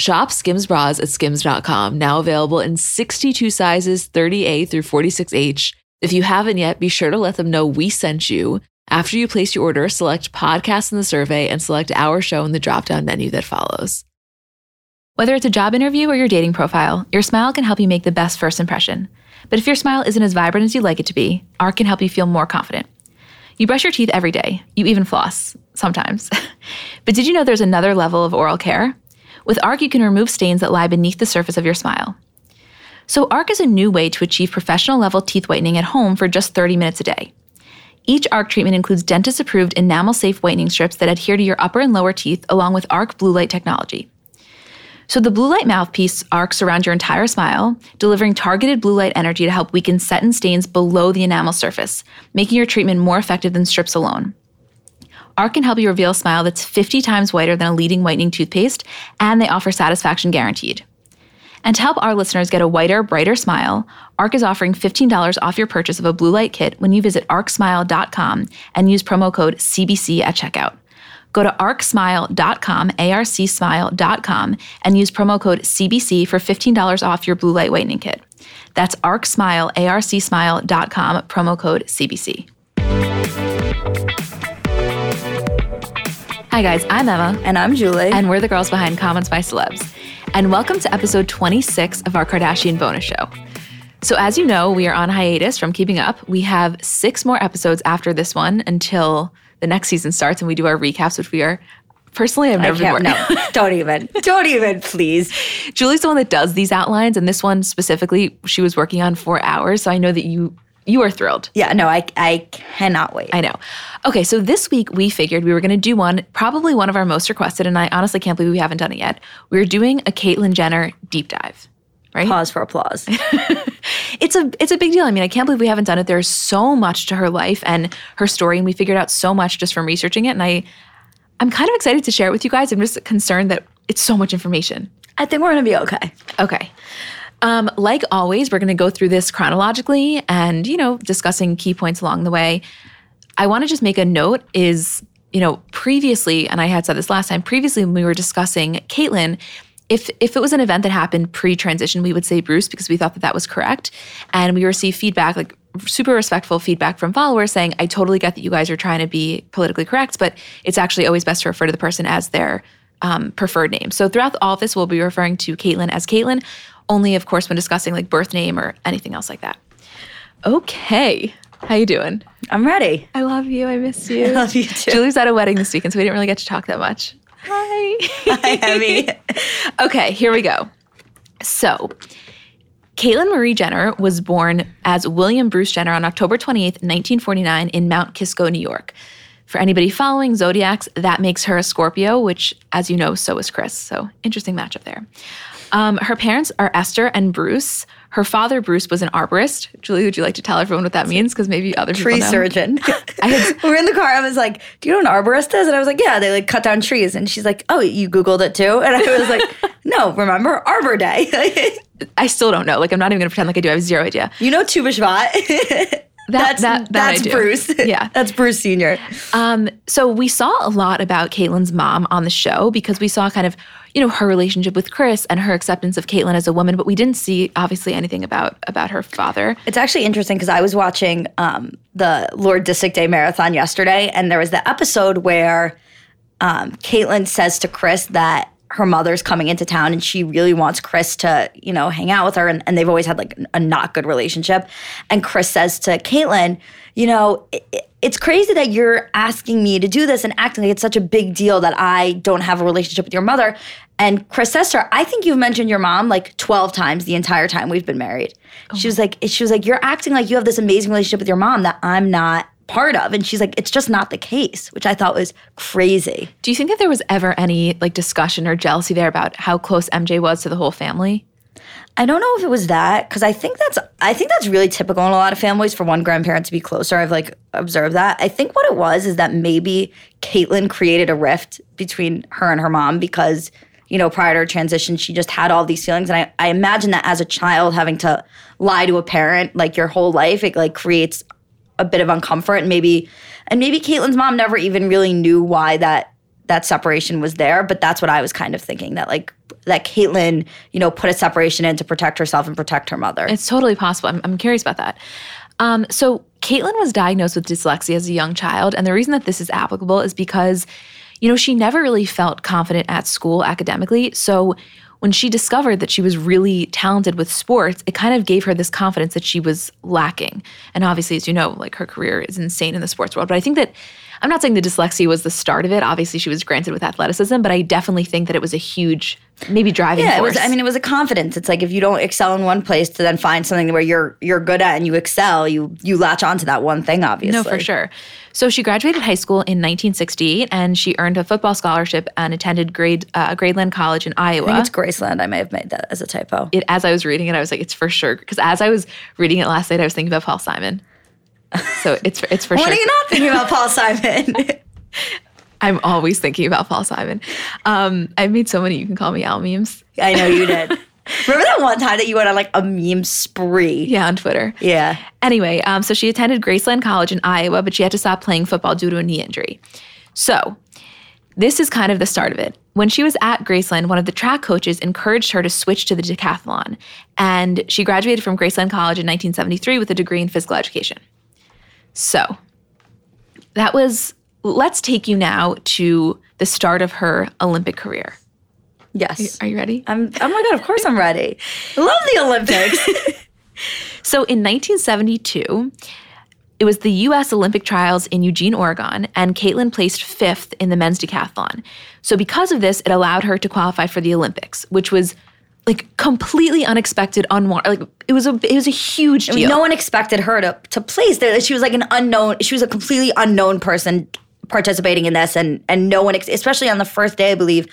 Shop Skims bras at skims.com, now available in 62 sizes, 30A through 46H. If you haven't yet, be sure to let them know we sent you. After you place your order, select podcast in the survey and select our show in the drop down menu that follows. Whether it's a job interview or your dating profile, your smile can help you make the best first impression. But if your smile isn't as vibrant as you'd like it to be, ARC can help you feel more confident. You brush your teeth every day, you even floss, sometimes. but did you know there's another level of oral care? With ARC, you can remove stains that lie beneath the surface of your smile. So, ARC is a new way to achieve professional level teeth whitening at home for just 30 minutes a day. Each ARC treatment includes dentist approved enamel safe whitening strips that adhere to your upper and lower teeth, along with ARC blue light technology. So the blue light mouthpiece arcs around your entire smile, delivering targeted blue light energy to help weaken set and stains below the enamel surface, making your treatment more effective than strips alone. ARC can help you reveal a smile that's 50 times whiter than a leading whitening toothpaste, and they offer satisfaction guaranteed. And to help our listeners get a whiter, brighter smile, ARC is offering $15 off your purchase of a blue light kit when you visit arcsmile.com and use promo code CBC at checkout. Go to arcsmile.com, arcsmile.com, and use promo code CBC for $15 off your blue light whitening kit. That's arcsmile, arcsmile.com, promo code CBC. Hi, guys, I'm Emma. And I'm Julie. And we're the girls behind Comments by Celebs. And welcome to episode 26 of our Kardashian bonus show. So, as you know, we are on hiatus from Keeping Up. We have six more episodes after this one until the next season starts and we do our recaps, which we are personally I've never been No, don't even. Don't even, please. Julie's the one that does these outlines, and this one specifically, she was working on four hours. So I know that you you are thrilled. Yeah, no, I I cannot wait. I know. Okay, so this week we figured we were going to do one, probably one of our most requested, and I honestly can't believe we haven't done it yet. We're doing a Caitlyn Jenner deep dive. Right? Pause for applause. it's a it's a big deal. I mean, I can't believe we haven't done it. There's so much to her life and her story, and we figured out so much just from researching it. And I I'm kind of excited to share it with you guys. I'm just concerned that it's so much information. I think we're gonna be okay. Okay. Um, like always, we're going to go through this chronologically and, you know, discussing key points along the way. I want to just make a note is, you know, previously, and I had said this last time, previously when we were discussing Caitlyn, if if it was an event that happened pre-transition, we would say Bruce because we thought that that was correct, and we received feedback like super respectful feedback from followers saying, "I totally get that you guys are trying to be politically correct, but it's actually always best to refer to the person as their um, preferred name." So throughout all of this, we'll be referring to Caitlyn as Caitlyn, only of course when discussing like birth name or anything else like that. Okay, how you doing? I'm ready. I love you. I miss you. I love you too. Julie's at a wedding this weekend, so we didn't really get to talk that much. Hi. Hi, Emmy. okay, here we go. So, Caitlyn Marie Jenner was born as William Bruce Jenner on October 28th, 1949, in Mount Kisco, New York. For anybody following zodiacs, that makes her a Scorpio, which, as you know, so is Kris. So, interesting matchup there. Um, her parents are Esther and Bruce. Her father, Bruce, was an arborist. Julie, would you like to tell everyone what that means? Because maybe other tree surgeon. had, we were in the car. I was like, "Do you know what an arborist is?" And I was like, "Yeah, they like cut down trees." And she's like, "Oh, you googled it too?" And I was like, "No, remember Arbor Day." I still don't know. Like, I'm not even going to pretend like I do. I have zero idea. You know Tu B'Shvat? That's that- that that's. Bruce. Yeah. that's Bruce Senior. Um, so we saw a lot about Caitlyn's mom on the show because we saw kind of, you know, her relationship with Kris and her acceptance of Caitlyn as a woman, but we didn't see obviously anything about about her father. It's actually interesting because I was watching um, the Lord Disick Day marathon yesterday, and there was the episode where um, Caitlyn says to Kris that her mother's coming into town and she really wants Kris to, you know, hang out with her. And, and they've always had like a not good relationship. And Kris says to Caitlin, you know, it, it's crazy that you're asking me to do this and acting like it's such a big deal that I don't have a relationship with your mother. And Kris says to her, I think you've mentioned your mom like 12 times the entire time we've been married. Oh she was like, she was like, you're acting like you have this amazing relationship with your mom that I'm not part of. And she's like, it's just not the case, which I thought was crazy. Do you think that there was ever any like discussion or jealousy there about how close MJ was to the whole family? I don't know if it was that because I think that's I think that's really typical in a lot of families for one grandparent to be closer. I've like observed that. I think what it was is that maybe Caitlyn created a rift between her and her mom because you know prior to her transition she just had all these feelings and I, I imagine that as a child having to lie to a parent like your whole life it like creates a bit of uncomfort and maybe and maybe Caitlyn's mom never even really knew why that that separation was there but that's what I was kind of thinking that like that Caitlyn you know put a separation in to protect herself and protect her mother. It's totally possible. I'm, I'm curious about that. Um, so, Caitlyn was diagnosed with dyslexia as a young child. And the reason that this is applicable is because, you know, she never really felt confident at school academically. So, when she discovered that she was really talented with sports, it kind of gave her this confidence that she was lacking. And obviously, as you know, like her career is insane in the sports world. But I think that I'm not saying the dyslexia was the start of it. Obviously, she was granted with athleticism, but I definitely think that it was a huge, maybe driving Yeah, it force. was. I mean, it was a confidence. It's like if you don't excel in one place to then find something where you're you're good at and you excel, you you latch onto that one thing. Obviously, No, for sure. So she graduated high school in 1968, and she earned a football scholarship and attended grade uh, Gradeland College in I think Iowa. it's Graceland. I may have made that as a typo. It, as I was reading it, I was like, "It's for sure." Because as I was reading it last night, I was thinking about Paul Simon. So it's it's for What sure. are you not thinking about, Paul Simon? I'm always thinking about Paul Simon. Um, I've made so many. You can call me Al memes. I know you did. Remember that one time that you went on like a meme spree? Yeah, on Twitter. Yeah. Anyway, um, so she attended Graceland College in Iowa, but she had to stop playing football due to a knee injury. So, this is kind of the start of it. When she was at Graceland, one of the track coaches encouraged her to switch to the decathlon, and she graduated from Graceland College in 1973 with a degree in physical education. So, that was, let's take you now to the start of her Olympic career. Yes. Are you ready? I'm. Oh my god! Of course I'm ready. I love the Olympics. So in 1972, it was the US Olympic trials in Eugene, Oregon, and Caitlin placed fifth in the men's decathlon. So because of this, it allowed her to qualify for the Olympics, which was like completely unexpected, unwanted. Like it was a it was a huge I deal. mean, no one expected her to to place there. She was like an unknown. She was a completely unknown person participating in this, and and no one, ex- especially on the first day, I believe,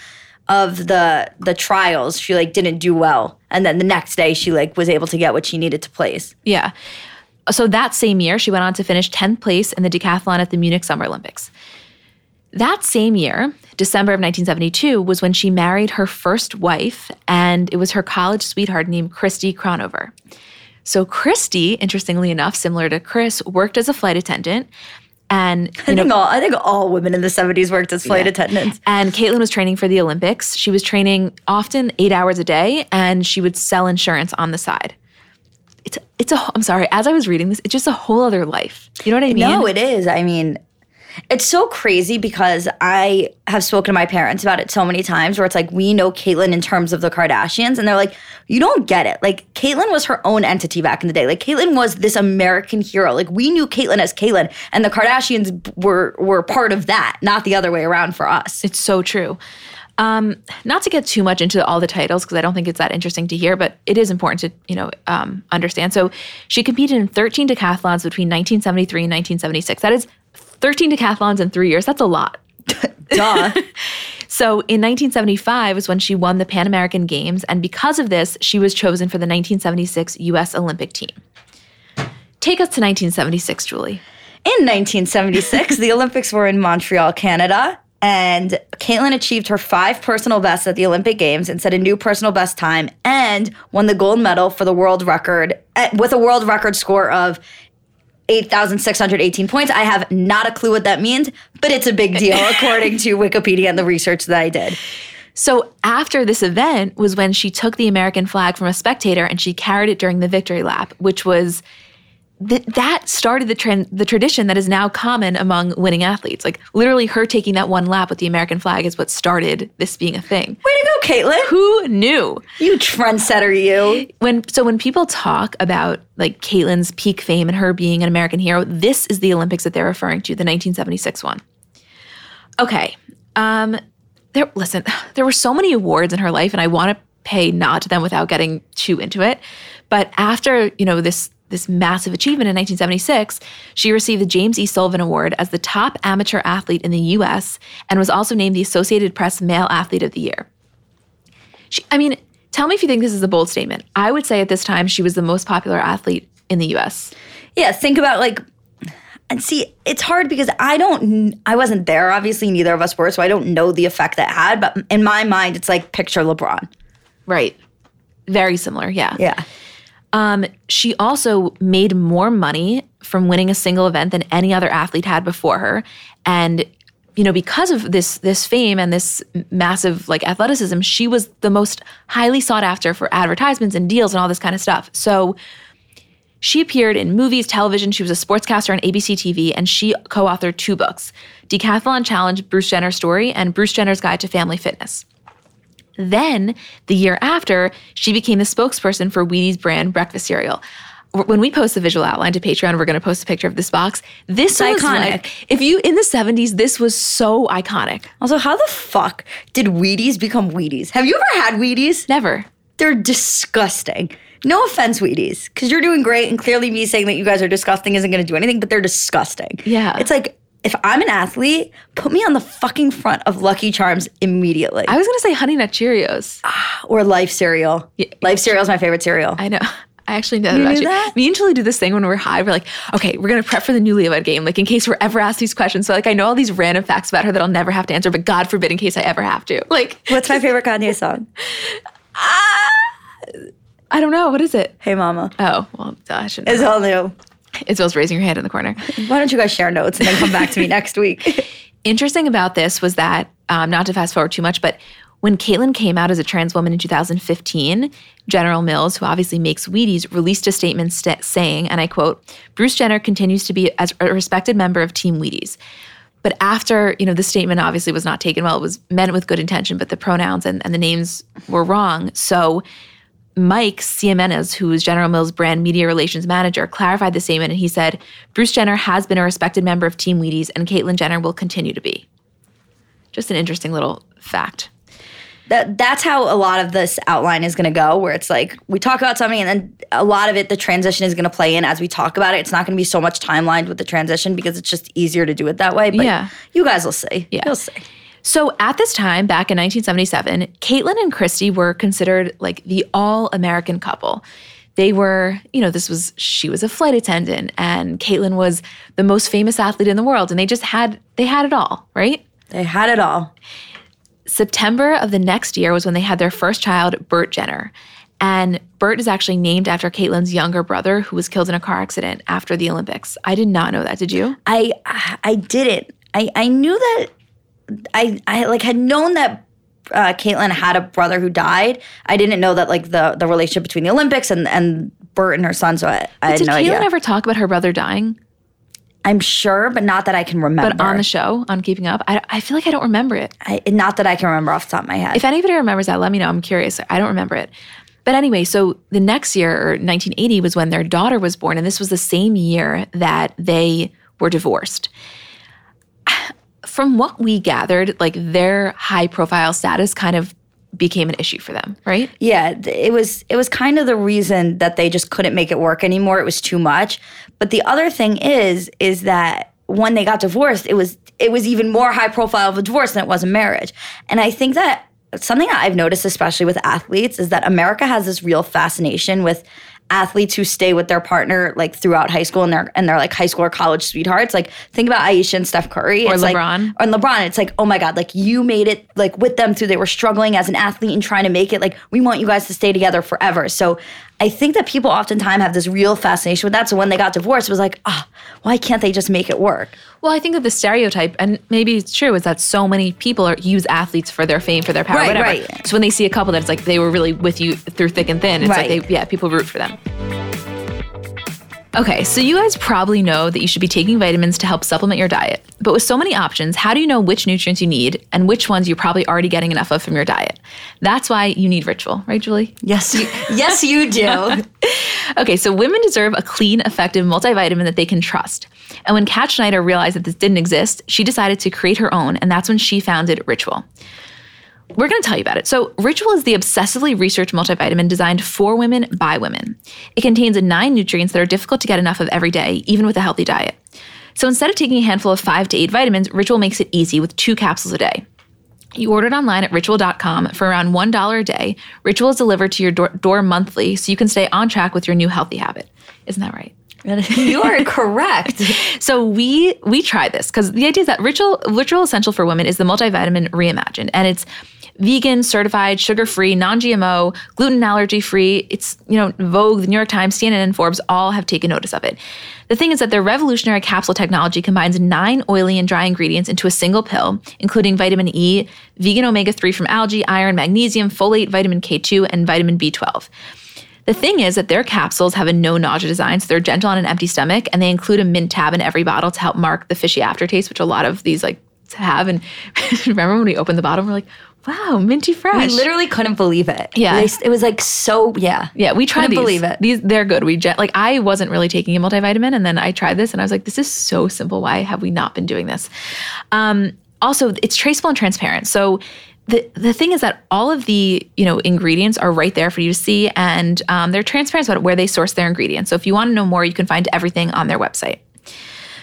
of the the trials, she like didn't do well, and then the next day she like was able to get what she needed to place. Yeah. So that same year, she went on to finish 10th place in the decathlon at the Munich Summer Olympics. That same year, December of 1972, was when she married her first wife, and it was her college sweetheart named Christy Crownover. So Christy, interestingly enough, similar to Kris, worked as a flight attendant, and I know, think all I think all women in the seventies worked as flight Yeah. attendants. and Caitlin was training for the Olympics. She was training often eight hours a day, and she would sell insurance on the side. It's it's a I'm sorry. As I was reading this, it's just a whole other life. You know what I mean? No, it is. I mean, it's so crazy because I have spoken to my parents about it so many times where it's like, we know Caitlyn in terms of the Kardashians. And they're like, you don't get it. Like, Caitlyn was her own entity back in the day. Like, Caitlyn was this American hero. Like, we knew Caitlyn as Caitlyn, and the Kardashians were, were part of that, not the other way around for us. It's so true. Um, not to get too much into all the titles because I don't think it's that interesting to hear, but it is important to you know um, understand. So she competed in 13 decathlons between 1973 and 1976. That is 13 decathlons in three years. That's a lot. Duh. So in 1975 was when she won the Pan American Games, and because of this, she was chosen for the 1976 U.S. Olympic team. Take us to 1976, Julie. In 1976, the Olympics were in Montreal, Canada. And Caitlin achieved her five personal bests at the Olympic Games and set a new personal best time and won the gold medal for the world record eh, with a world record score of 8,618 points. I have not a clue what that means, but it's a big deal according to Wikipedia and the research that I did. So after this event was when she took the American flag from a spectator and she carried it during the victory lap, which was th- that started the trend, the tradition that is now common among winning athletes. Like literally, her taking that one lap with the American flag is what started this being a thing. Way to go, Caitlin. Who knew? You trendsetter, you. When so when people talk about like Caitlin's peak fame and her being an American hero, this is the Olympics that they're referring to, the 1976 one. Okay. Um, there listen, there were so many awards in her life, and I want to pay nod to them without getting too into it. But after, you know, this this massive achievement in 1976, she received the James E. Sullivan Award as the top amateur athlete in the US and was also named the Associated Press Male Athlete of the Year. She, I mean, tell me if you think this is a bold statement. I would say at this time she was the most popular athlete in the US. Yeah, think about like and see, it's hard because I don't I wasn't there, obviously neither of us were, so I don't know the effect that had, but in my mind it's like picture LeBron. Right. Very similar, yeah. Yeah. Um, she also made more money from winning a single event than any other athlete had before her. And you know, because of this this fame and this massive like athleticism, she was the most highly sought after for advertisements and deals and all this kind of stuff. So she appeared in movies, television. She was a sportscaster on ABC TV, and she co-authored two books: Decathlon Challenge, Bruce Jenner Story, and Bruce Jenner's Guide to Family Fitness. Then, the year after, she became the spokesperson for Wheaties brand breakfast cereal. When we post the visual outline to Patreon, we're going to post a picture of this box. This It's was iconic. like, if you in the 70s, this was so iconic. Also, how the fuck did Wheaties become Wheaties? Have you ever had Wheaties? Never. They're disgusting. No offense, Wheaties, because you're doing great, and clearly me saying that you guys are disgusting isn't going to do anything, but they're disgusting. Yeah. It's like, if I'm an athlete, put me on the fucking front of Lucky Charms immediately. I was to say Honey Nut Cheerios. or Life cereal. Life cereal is my favorite cereal. I know. I actually know You about you. that? Me and Julie do this thing when we're high. We're like, okay, we're gonna prep for the newlywed game, like in case we're ever asked these questions. So like, I know all these random facts about her that I'll never have to answer, but God forbid, in case I ever have to. Like, What's my favorite Kanye song? ah, I don't know. What is it? Hey Mama. Oh, well, I shouldn't. It's all new. Isabel's raising her hand in the corner. Why don't you guys share notes and then come back to me next week? Interesting about this was that, um, not to fast forward too much, but when Caitlyn came out as a trans woman in 2015, General Mills, who obviously makes Wheaties, released a statement st- saying, and I quote, Bruce Jenner continues to be as a respected member of Team Wheaties. But after, you know, the statement obviously was not taken well. It was meant with good intention, but the pronouns and, and the names were wrong. So Mike Siemienas, who is General Mills' brand media relations manager, clarified the statement and he said, Bruce Jenner has been a respected member of Team Wheaties and Caitlyn Jenner will continue to be. Just an interesting little fact. that that's how a lot of this outline is going to go where it's like we talk about something and then a lot of it the transition is going to play in as we talk about it it's not going to be so much timelined with the transition because it's just easier to do it that way but Yeah. you guys will see Yeah. you'll see So at this time, back in 1977, Caitlyn and Christy were considered like the all American couple. They were, you know, this was, she was a flight attendant and Caitlyn was the most famous athlete in the world. And they just had, they had it all, right? they had it all September of the next year was when they had their first child, Burt Jenner. And Burt is actually named after Caitlyn's younger brother who was killed in a car accident after the Olympics. I did not know that. Did you? i i didn't i i knew that i i like had known that uh, Caitlyn had a brother who died. I didn't know that like the the relationship between the Olympics and and Burt and her son. So I, I had Did no Caitlyn idea. ever talk about her brother dying? I'm sure, but not that I can remember. But on the show, on Keeping Up, I, I feel like I don't remember it. I, not that I can remember off the top of my head. If anybody remembers that, let me know. I'm curious. I don't remember it. But anyway, so the next year, or 1980, was when their daughter was born. And this was the same year that they were divorced. From what we gathered, like their high profile status kind of became an issue for them, right? yeah, it was it was kind of the reason that they just couldn't make it work anymore. It was too much. But the other thing is is that when they got divorced, it was it was even more high profile of a divorce than it was a marriage. And I think that something that I've noticed especially with athletes is that America has this real fascination with athletes who stay with their partner like throughout high school and they're and they're like high school or college sweethearts. Like think about Ayesha and Steph Curry Or It's like- LeBron. or LeBron. It's like oh my god, like you made it like with them through they were struggling as an athlete and trying to make it. Like we want you guys to stay together forever. So I think that people oftentimes have this real fascination with that. So when they got divorced, it was like ah, why can't they just make it work? Well, I think that the stereotype, and maybe it's true, is that so many people are, use athletes for their fame, for their power, Right, whatever. right. So when they see a couple that's like they were really with you through thick and thin, it's Right. like they, yeah, people root for them. Okay, so you guys probably know that you should be taking vitamins to help supplement your diet. But with so many options, how do you know which nutrients you need and which ones you're probably already getting enough of from your diet? That's why you need Ritual, right, Julie? Yes, you, yes, you do. Okay, so women deserve a clean, effective multivitamin that they can trust. And when Kat Schneider realized that this didn't exist, she decided to create her own, and that's when she founded Ritual. We're going to tell you about it. So, Ritual is the obsessively researched multivitamin designed for women by women. It contains nine nutrients that are difficult to get enough of every day, even with a healthy diet. So, instead of taking a handful of five to eight vitamins, Ritual makes it easy with two capsules a day. You order it online at ritual.com for around $1 a day. Ritual is delivered to your door, door monthly so you can stay on track with your new healthy habit. Isn't that right? you are correct. So we we try this because the idea is that Ritual Ritual Essential for Women is the multivitamin reimagined, and it's vegan, certified, sugar free, non GMO, gluten allergy free. It's you know Vogue, the New York Times, CNN, and Forbes all have taken notice of it. The thing is that their revolutionary capsule technology combines nine oily and dry ingredients into a single pill, including vitamin E, vegan omega three from algae, iron, magnesium, folate, vitamin K two, and vitamin B twelve. The thing is that their capsules have a no nausea design, so they're gentle on an empty stomach, and they include a mint tab in every bottle to help mark the fishy aftertaste, which a lot of these like have. And remember when we opened the bottle, we're like, "Wow, minty fresh!" We literally couldn't believe it. Yeah. They- it was like so. Yeah, yeah, we tried these. believe it. These they're good. We like I wasn't really taking a multivitamin, and then I tried this, and I was like, "This is so simple. Why have we not been doing this?" Um, also, it's traceable and transparent. So the the thing is that all of the you know ingredients are right there for you to see, and um, they're transparent about where they source their ingredients. So if you want to know more, you can find everything on their website.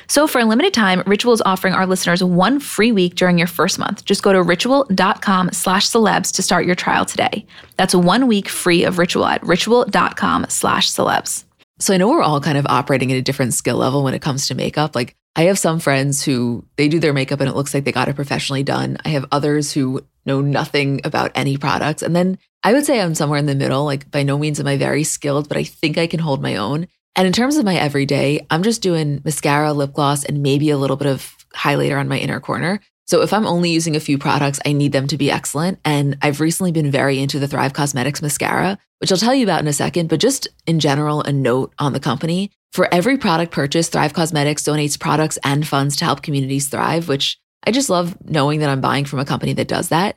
So for a limited time, Ritual is offering our listeners one free week during your first month. Just go to ritual.com slash celebs to start your trial today. That's one week free of Ritual at ritual.com slash celebs. So I know we're all kind of operating at a different skill level when it comes to makeup. Like I have some friends who they do their makeup and it looks like they got it professionally done. I have others who know nothing about any products. And then I would say I'm somewhere in the middle. Like by no means am I very skilled, but I think I can hold my own. And in terms of my everyday, I'm just doing mascara, lip gloss, and maybe a little bit of highlighter on my inner corner. So if I'm only using a few products, I need them to be excellent. And I've recently been very into the Thrive Causemetics mascara, which I'll tell you about in a second. But just in general, a note on the company. For every product purchase, Thrive Causemetics donates products and funds to help communities thrive, which I just love knowing that I'm buying from a company that does that.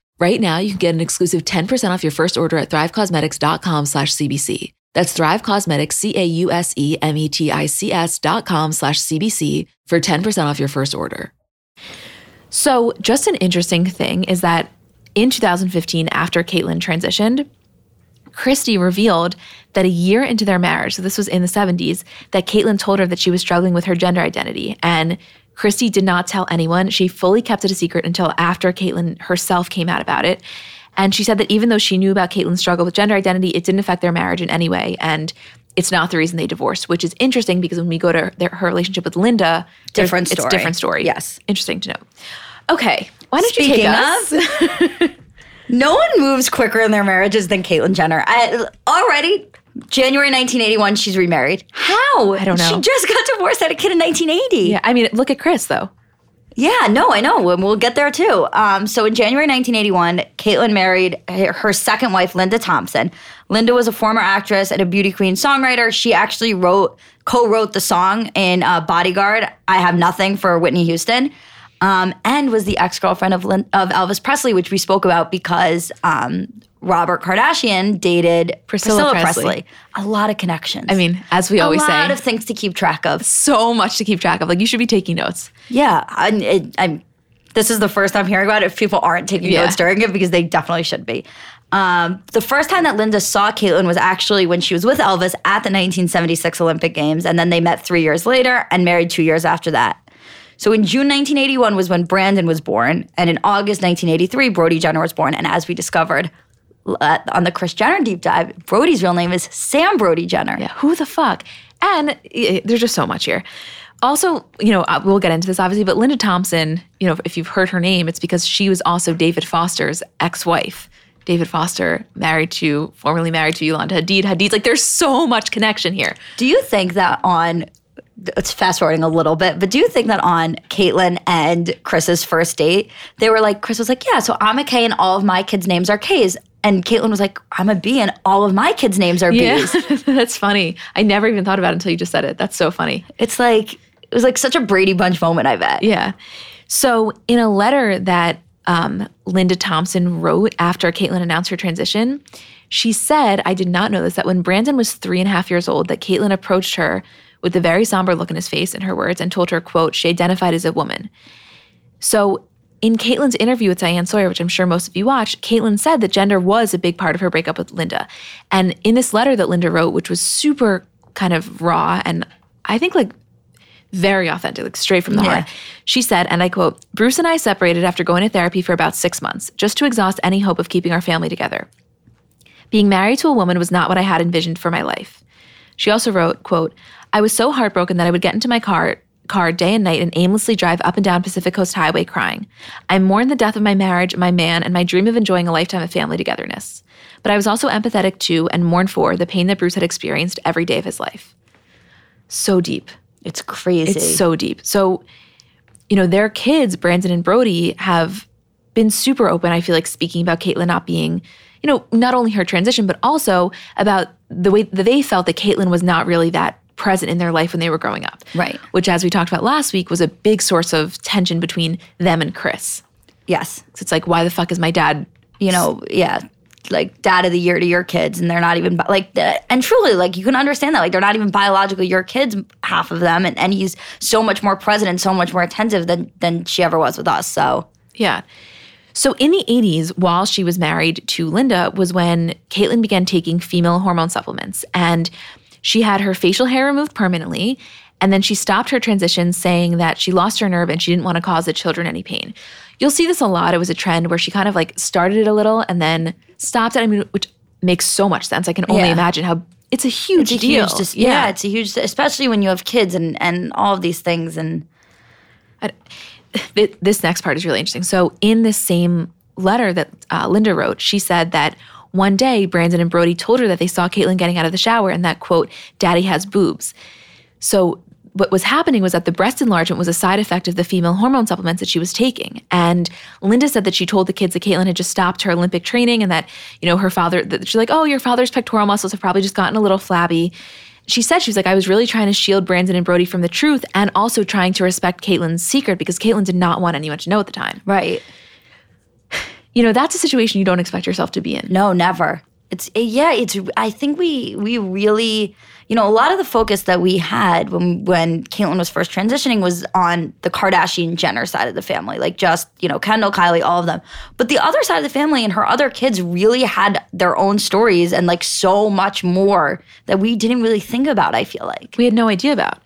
Right now, you can get an exclusive 10% off your first order at thrivecausemetics.com slash CBC. That's Thrive Causemetics, C-A-U-S-E-M-E-T-I-C-S dot com slash CBC for 10% off your first order. So, just an interesting thing is that in 2015, after Caitlyn transitioned, Christy revealed that a year into their marriage, so this was in the 70s, that Caitlyn told her that she was struggling with her gender identity. And Christy did not tell anyone. She fully kept it a secret until after Caitlyn herself came out about it. And she said that even though she knew about Caitlyn's struggle with gender identity, it didn't affect their marriage in any way. And it's not the reason they divorced, which is interesting because when we go to their, her relationship with Linda, Different It's a different story. Yes. Interesting to know. Okay. Why don't you take us? of, no one moves quicker in their marriages than Caitlyn Jenner. I, already, January 1981, she's remarried. How? I don't know. She just got divorced, had a kid in 1980. Yeah, I mean, look at Kris though. Yeah, no, I know. And we'll get there too. Um, so in January 1981, Caitlyn married her her second wife, Linda Thompson. Linda was a former actress and a beauty queen songwriter. She actually wrote, co-wrote the song in uh, Bodyguard, "I Have Nothing" for Whitney Houston, um, and was the ex-girlfriend of Lin- of Elvis Presley, which we spoke about because um, Robert Kardashian dated Priscilla Priscilla, Presley. Presley. A lot of connections. I mean, as we always say, a lot say, of things to keep track of. so much to keep track of. Like you should be taking notes. Yeah, I, it, I'm. This is the first I'm hearing about it. If people aren't taking Yeah. notes during it, because they definitely should be. Um, the first time that Linda saw Caitlyn was actually when she was with Elvis at the 1976 Olympic Games, and then they met three years later and married two years after that. So in June 1981 was when Brandon was born, and in August 1983, Brody Jenner was born. And as we discovered on the Kris Jenner deep dive, Brody's real name is Sam Brody Jenner. Yeah, who the fuck? And eh, there's just so much here. Also, you know, uh, we'll get into this obviously, but Linda Thompson, you know, if you've heard her name, it's because she was also David Foster's ex-wife. David Foster married to, formerly married to Yolanda Hadid. Hadid's like, there's so much connection here. Do you think that on it's fast forwarding a little bit, but do you think that on Caitlyn and Kris's first date, they were like, Kris was like, Yeah, so I'm a K and all of my kids' names are K's. And Caitlyn was like, I'm a B and all of my kids' names are Yeah, B's. that's funny. I never even thought about it until you just said it. That's so funny. It's like it was like such a Brady Bunch moment, I bet. Yeah. So, in a letter that um, Linda Thompson wrote after Caitlyn announced her transition, she said, I did not know this, that when Brandon was three and a half years old, that Caitlyn approached her with a very somber look in his face, in her words, and told her, quote, she identified as a woman. So, in Caitlyn's interview with Diane Sawyer, which I'm sure most of you watched, Caitlyn said that gender was a big part of her breakup with Linda. And in this letter that Linda wrote, which was super kind of raw and I think like very authentic, like straight from the Yeah. heart. She said, and I quote, Bruce and I separated after going to therapy for about six months, just to exhaust any hope of keeping our family together. Being married to a woman was not what I had envisioned for my life. She also wrote, quote, I was so heartbroken that I would get into my car car day and night and aimlessly drive up and down Pacific Coast Highway crying. I mourned the death of my marriage, my man, and my dream of enjoying a lifetime of family togetherness. But I was also empathetic to and mourned for the pain that Bruce had experienced every day of his life. So deep. It's crazy. It's so deep. So, you know, their kids, Brandon and Brody, have been super open, I feel like, speaking about Caitlyn not being, you know, not only her transition, but also about the way that they felt that Caitlyn was not really that present in their life when they were growing up. Right. Which, as we talked about last week, was a big source of tension between them and Kris. yes. 'Cause it's like, why the fuck is my dad? You know, yeah. Like dad of the year to your kids, and they're not even like, the- and truly, like you can understand that, like they're not even biologically your kids, half of them, and, and he's so much more present and so much more attentive than than she ever was with us. So Yeah. So in the 80s, while she was married to Linda, was when Caitlyn began taking female hormone supplements. And she had her facial hair removed permanently. And then she stopped her transition, saying that she lost her nerve and she didn't want to cause the children any pain. You'll see this a lot. It was a trend where she kind of like started it a little and then stopped it. I mean, which makes so much sense. I can only Yeah. imagine how it's a huge it's a deal. huge, dis- yeah. it's a huge, especially when you have kids and and all of these things, and Th- this next part is really interesting. So, in this same letter that uh, Linda wrote, she said that one day Brandon and Brody told her that they saw Caitlyn getting out of the shower and that, quote, daddy has boobs. So, what was happening was that the breast enlargement was a side effect of the female hormone supplements that she was taking. And Linda said that she told the kids that Caitlyn had just stopped her Olympic training and that, you know, her father, she's like, oh, your father's pectoral muscles have probably just gotten a little flabby. She said, she was like, I was really trying to shield Brandon and Brody from the truth and also trying to respect Caitlyn's secret because Caitlyn did not want anyone to know at the time. right. You know, that's a situation you don't expect yourself to be in. No, never. It's yeah. It's. I think we we really, you know, a lot of the focus that we had when when Caitlyn was first transitioning was on the Kardashian Jenner side of the family, like just you know Kendall, Kylie, all of them. But the other side of the family and her other kids really had their own stories and like so much more that we didn't really think about. I feel like. we had no idea about.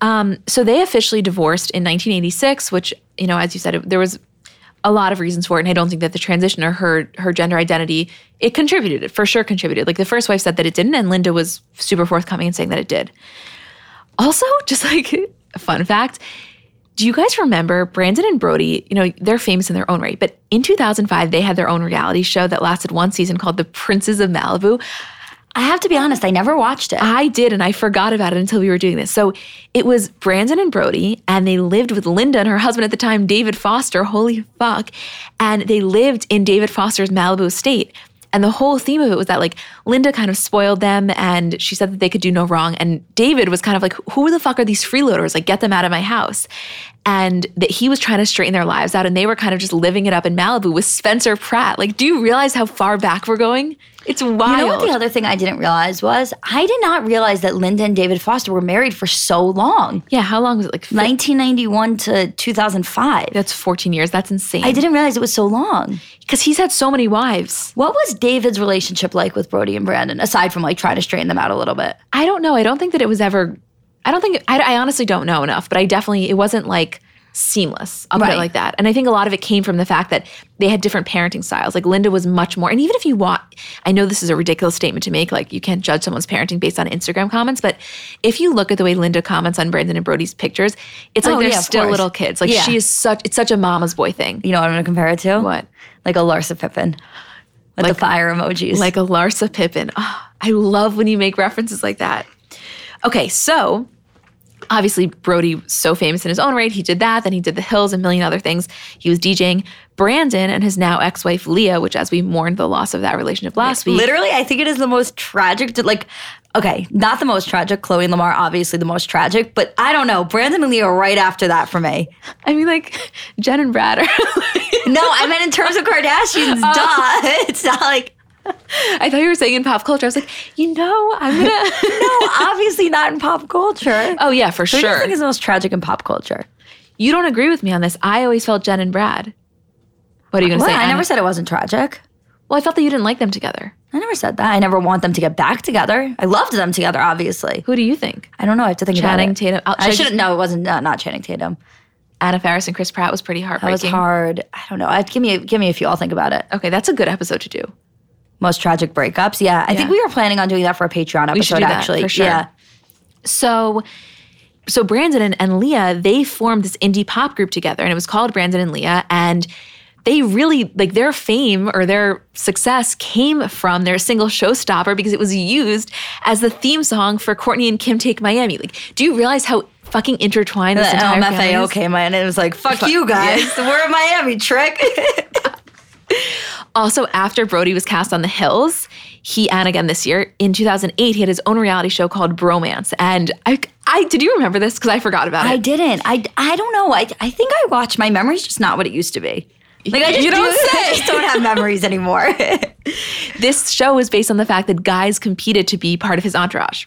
Um, so they officially divorced in 1986, which you know, as you said, it, there was a lot of reasons for it, and I don't think that the transition or her her gender identity it contributed. It for sure contributed. Like the first wife said that it didn't, and Linda was super forthcoming in saying that it did. Also, just like a fun fact. Do you guys remember Brandon and Brody? You know, they're famous in their own right, but in 2005, they had their own reality show that lasted one season called The Princes of Malibu. I have to be honest. I never watched it. I did, and I forgot about it until we were doing this. So it was Brandon and Brody, and they lived with Linda and her husband at the time, David Foster. Holy fuck. And they lived in David Foster's Malibu estate. And the whole theme of it was that like Linda kind of spoiled them and she said that they could do no wrong. And David was kind of like, who the fuck are these freeloaders? Like, get them out of my house. and that he was trying to straighten their lives out and they were kind of just living it up in Malibu with Spencer Pratt. Like, do you realize how far back we're going? It's wild. You know what the other thing I didn't realize was I did not realize that Linda and David Foster were married for so long. yeah, how long was it? Like, 1991 to 2005. that's 14 years. That's insane. I didn't realize it was so long. because he's had so many wives. What was David's relationship like with Brody and Brandon, aside from like trying to straighten them out a little bit? I don't know. I don't think that it was ever. I don't think. I, I honestly don't know enough, but I definitely it wasn't like seamless. I'll put Right. it like that. And I think a lot of it came from the fact that they had different parenting styles. Like Linda was much more. And even if you want, I know this is a ridiculous statement to make. Like you can't judge someone's parenting based on Instagram comments, but if you look at the way Linda comments on Brandon and Brody's pictures, it's like Oh, they're yeah, still course. little kids. Like Yeah. she is such. It's such a mama's boy thing. You know what I'm going to compare it to? What? Like a Larsa Pippen with the fire emojis. like a Larsa Pippen. Oh, I love when you make references like that. Okay, so obviously Brody was so famous in his own right. He did that, then he did the Hills and a million other things. He was DJing. Brandon and his now ex-wife Leah, which as we mourned the loss of that relationship last week. Literally, I think it is the most tragic. To, like, okay, not the most tragic. Khloé and Lamar, obviously the most tragic, but I don't know. Brandon and Leah right after that for me. I mean, like Jen and Brad are. No, I meant in terms of Kardashians. Oh. Duh. It's not like I thought you were saying in pop culture. I was like, you know, I'm gonna. no, obviously not in pop culture. oh yeah, for you sure. think is the most tragic in pop culture? you don't agree with me on this. I always felt Jen and Brad. What are you gonna What? say? I never Anna? said it wasn't tragic. Well, I felt that you didn't like them together. I never said that. I never want them to get back together. I loved them together, obviously. Who do you think? I don't know. I have to think Channing about it. Tatum. I'll- I should I shouldn't. No, it wasn't. No, not Channing Tatum. Anna Faris and Chris Pratt was pretty heartbreaking. That was hard. I don't know. I, give me, a, give me a few. I'll think about it. Okay, that's a good episode to do. Most tragic breakups. Yeah, I think we were planning on doing that for a Patreon episode. We should do that, actually, for sure. Yeah. So, so Brandon and, and Leah they formed this indie pop group together, and it was called Brandon and Leah, and they really like their fame or their success came from their single "Showstopper" because it was used as the theme song for Kourtney and Kim Take Miami. Like, do you realize how fucking intertwined this The oh, entire family LMFAO is? came in and it was like, "Fuck, Fuck- you guys, we're in Miami, trick." Also, after Brody was cast on The Hills, he and again this year in 2008 he had his own reality show called Bromance, and I, I did you remember this because I forgot about it. I didn't. I, I don't know. I, I think I watched. My memory's just not what it used to be. Like I just, You don't do- I just don't have memories anymore. This show was based on the fact that guys competed to be part of his entourage.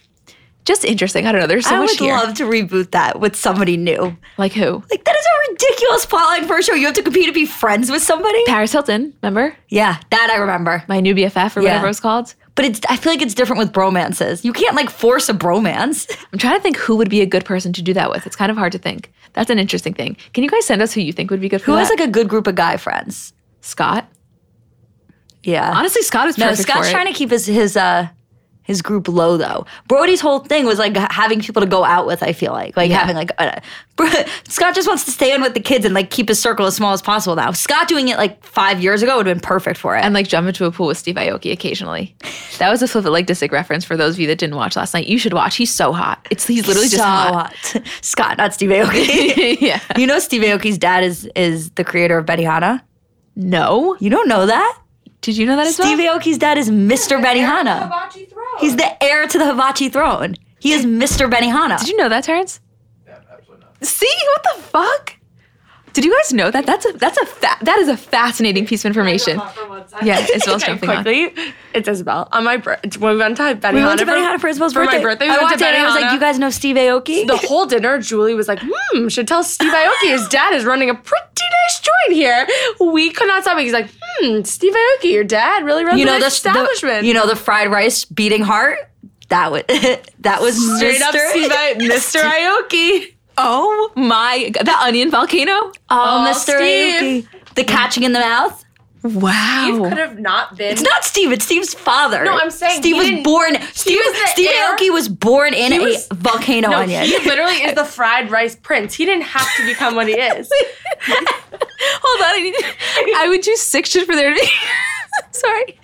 Just interesting. I don't know. There's so much. I would here. love to reboot that with somebody new. like who? Like that is a ridiculous plotline for a show. You have to compete to be friends with somebody. Paris Hilton. Remember Yeah, that I remember. my new BFF or Yeah. whatever it was called? But it's I feel like it's different with bromances. You can't like force a bromance. I'm trying to think who would be a good person to do that with. It's kind of hard to think. That's an interesting thing. Can you guys send us who you think would be good for Who that? has like a good group of guy friends? Scott? Yeah. Honestly, Scott is no, perfect Scott's for it. trying to keep his his uh his group low though. Brody's whole thing was like having people to go out with. I feel like like Yeah. having like a, Scott just wants to stay in with the kids and like keep his circle as small as possible. Now Scott doing it like five years ago would have been perfect for it. and like jump into a pool with Steve Aoki occasionally. That was a Flip It Like Disick reference for those of you that didn't watch last night. You should watch. He's so hot. It's he's literally just so hot. hot. Scott, not Steve Aoki. yeah. you know Steve Aoki's dad is is the creator of Betty Benihana. No. You don't know that? Did you know that as Steve well? Aoki's dad is Mr. Benihana. Hibachi. He's the heir to the Hibachi throne. He is Mr. Benihana. Did you know that, Terrence? Yeah, absolutely not. See what the fuck? Did you guys know that? That's a that's a fa- that is a fascinating piece of information. Yeah, Isabel's jumping on. quickly. It's Isabel. On my bir- when we went to Benihana, We went to for- Benihana for Isabel's for birthday. my birthday. We I went walked to in I was like, "You guys know Steve Aoki?" the whole dinner, Julie was like, "Hmm, should tell Steve Aoki his dad is running a pretty nice joint here." We could not stop. it. He's like, "Hmm, Steve Aoki, your dad really runs you a know nice the, establishment." the you know the fried rice beating heart. That was that was straight Mr. up Steve, I- Mr. Aoki. Oh my god, the onion volcano? Oh, Oh, Mr. Steve. Aoki. The catching in the mouth. Wow. Steve could have not been. It's not Steve. It's Steve's father. No, I'm saying Steve was born. Steve was Steve heir. Aoki was born in a volcano no, onion. he literally is the fried rice prince. He didn't have to become what he is. Hold on, I need I would choose six just for there to be sorry.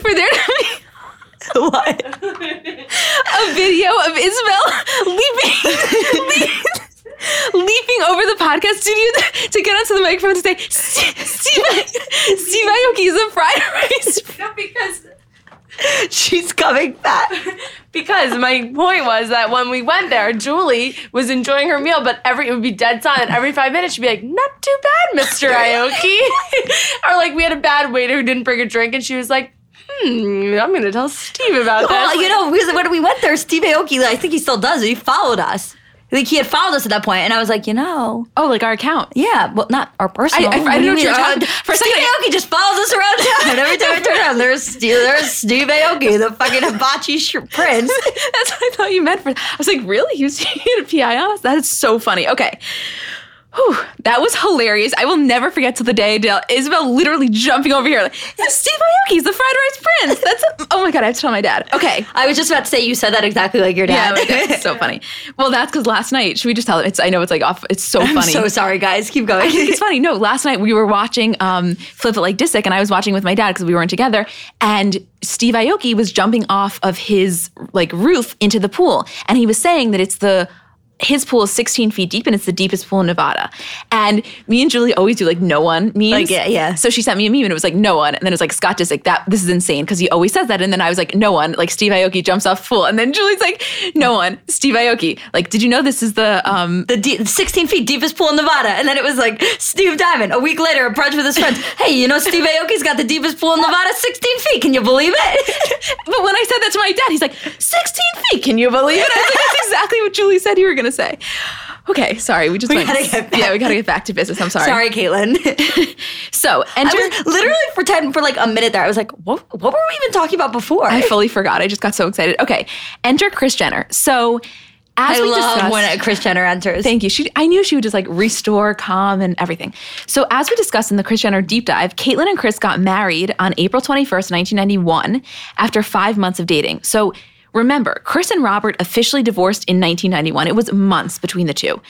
for there to be what? a video of Isabel leaping, leaping over the podcast studio to, get onto the microphone to say, Steve, Aoki is a fried rice. no, because She's coming back. Because my point was that when we went there, Julie was enjoying her meal, but every it would be dead silent. Every five minutes, she'd be like, "Not too bad, Mister Aoki," or like we had a bad waiter who didn't bring a drink, and she was like, "Hmm, I'm gonna tell Steve about that. Well, this." you know, because when we went there, Steve Aoki, I think he still does. He followed us. Like he had followed us at that point, and I was like, you know, Oh, like our account. yeah, well, not our personal. I- I- I didn't know what you were talking- for a Steve second I- Aoki just follows us around town. Every time I turn around, there's Steve, there's Steve Aoki, the fucking hibachi sh- prince. That's what I thought you meant for. I was like, really? He was he had a PI on us? That is so funny. Okay. Whew, that was hilarious. I will never forget to the day Dale Isabel literally jumping over here like, "Yeah, Steve Aoki's the fried rice prince. That's a, oh my god, I have to tell my dad. Okay. I was just about to say you said that exactly like your dad. dad. It's so funny. Well, that's because last night, should we just tell it? It's I know it's like off. It's so funny. I'm so sorry, guys. Keep going. I think it's funny. No, last night we were watching um, Flip It Like Disick, and I was watching with my dad because we weren't together. And Steve Aoki was jumping off of his like roof into the pool, and he was saying that it's the his pool is 16 feet deep and it's the deepest pool in Nevada. And me and Julie always do like no one memes. Like, yeah, yeah. So she sent me a meme and it was like no one. And then it was like Scott Disick, that this is insane because he always says that. And then I was like, no one, like Steve Aoki jumps off pool. And then Julie's like, no one, Steve Aoki. Like, did you know this is the um the de- 16 feet deepest pool in Nevada. And then it was like Steve Diamond. A week later, a brunch with his friends. Hey, you know Steve Aoki's got the deepest pool in Nevada, 16 feet. Can you believe it? But when I said that to my dad, he's like, 16 feet, can you believe it? I was like, that's exactly what Julie said you were going to say. Okay, sorry. We just We went. gotta. Yeah, we got to get back to business. I'm sorry. Sorry, Caitlyn. So, I enter. was literally for 10 for like a minute there. I was like, what, what were we even talking about before? I fully forgot. I just got so excited. Okay, enter Kris Jenner. So, as I we love discussed, when Kris Jenner enters. Thank you. She, I knew she would just like restore calm and everything. So, as we discussed in the Kris Jenner deep dive, Caitlyn and Kris got married on April 21st, 1991, after five months of dating. So, remember, Kris and Robert officially divorced in 1991. It was months between the two.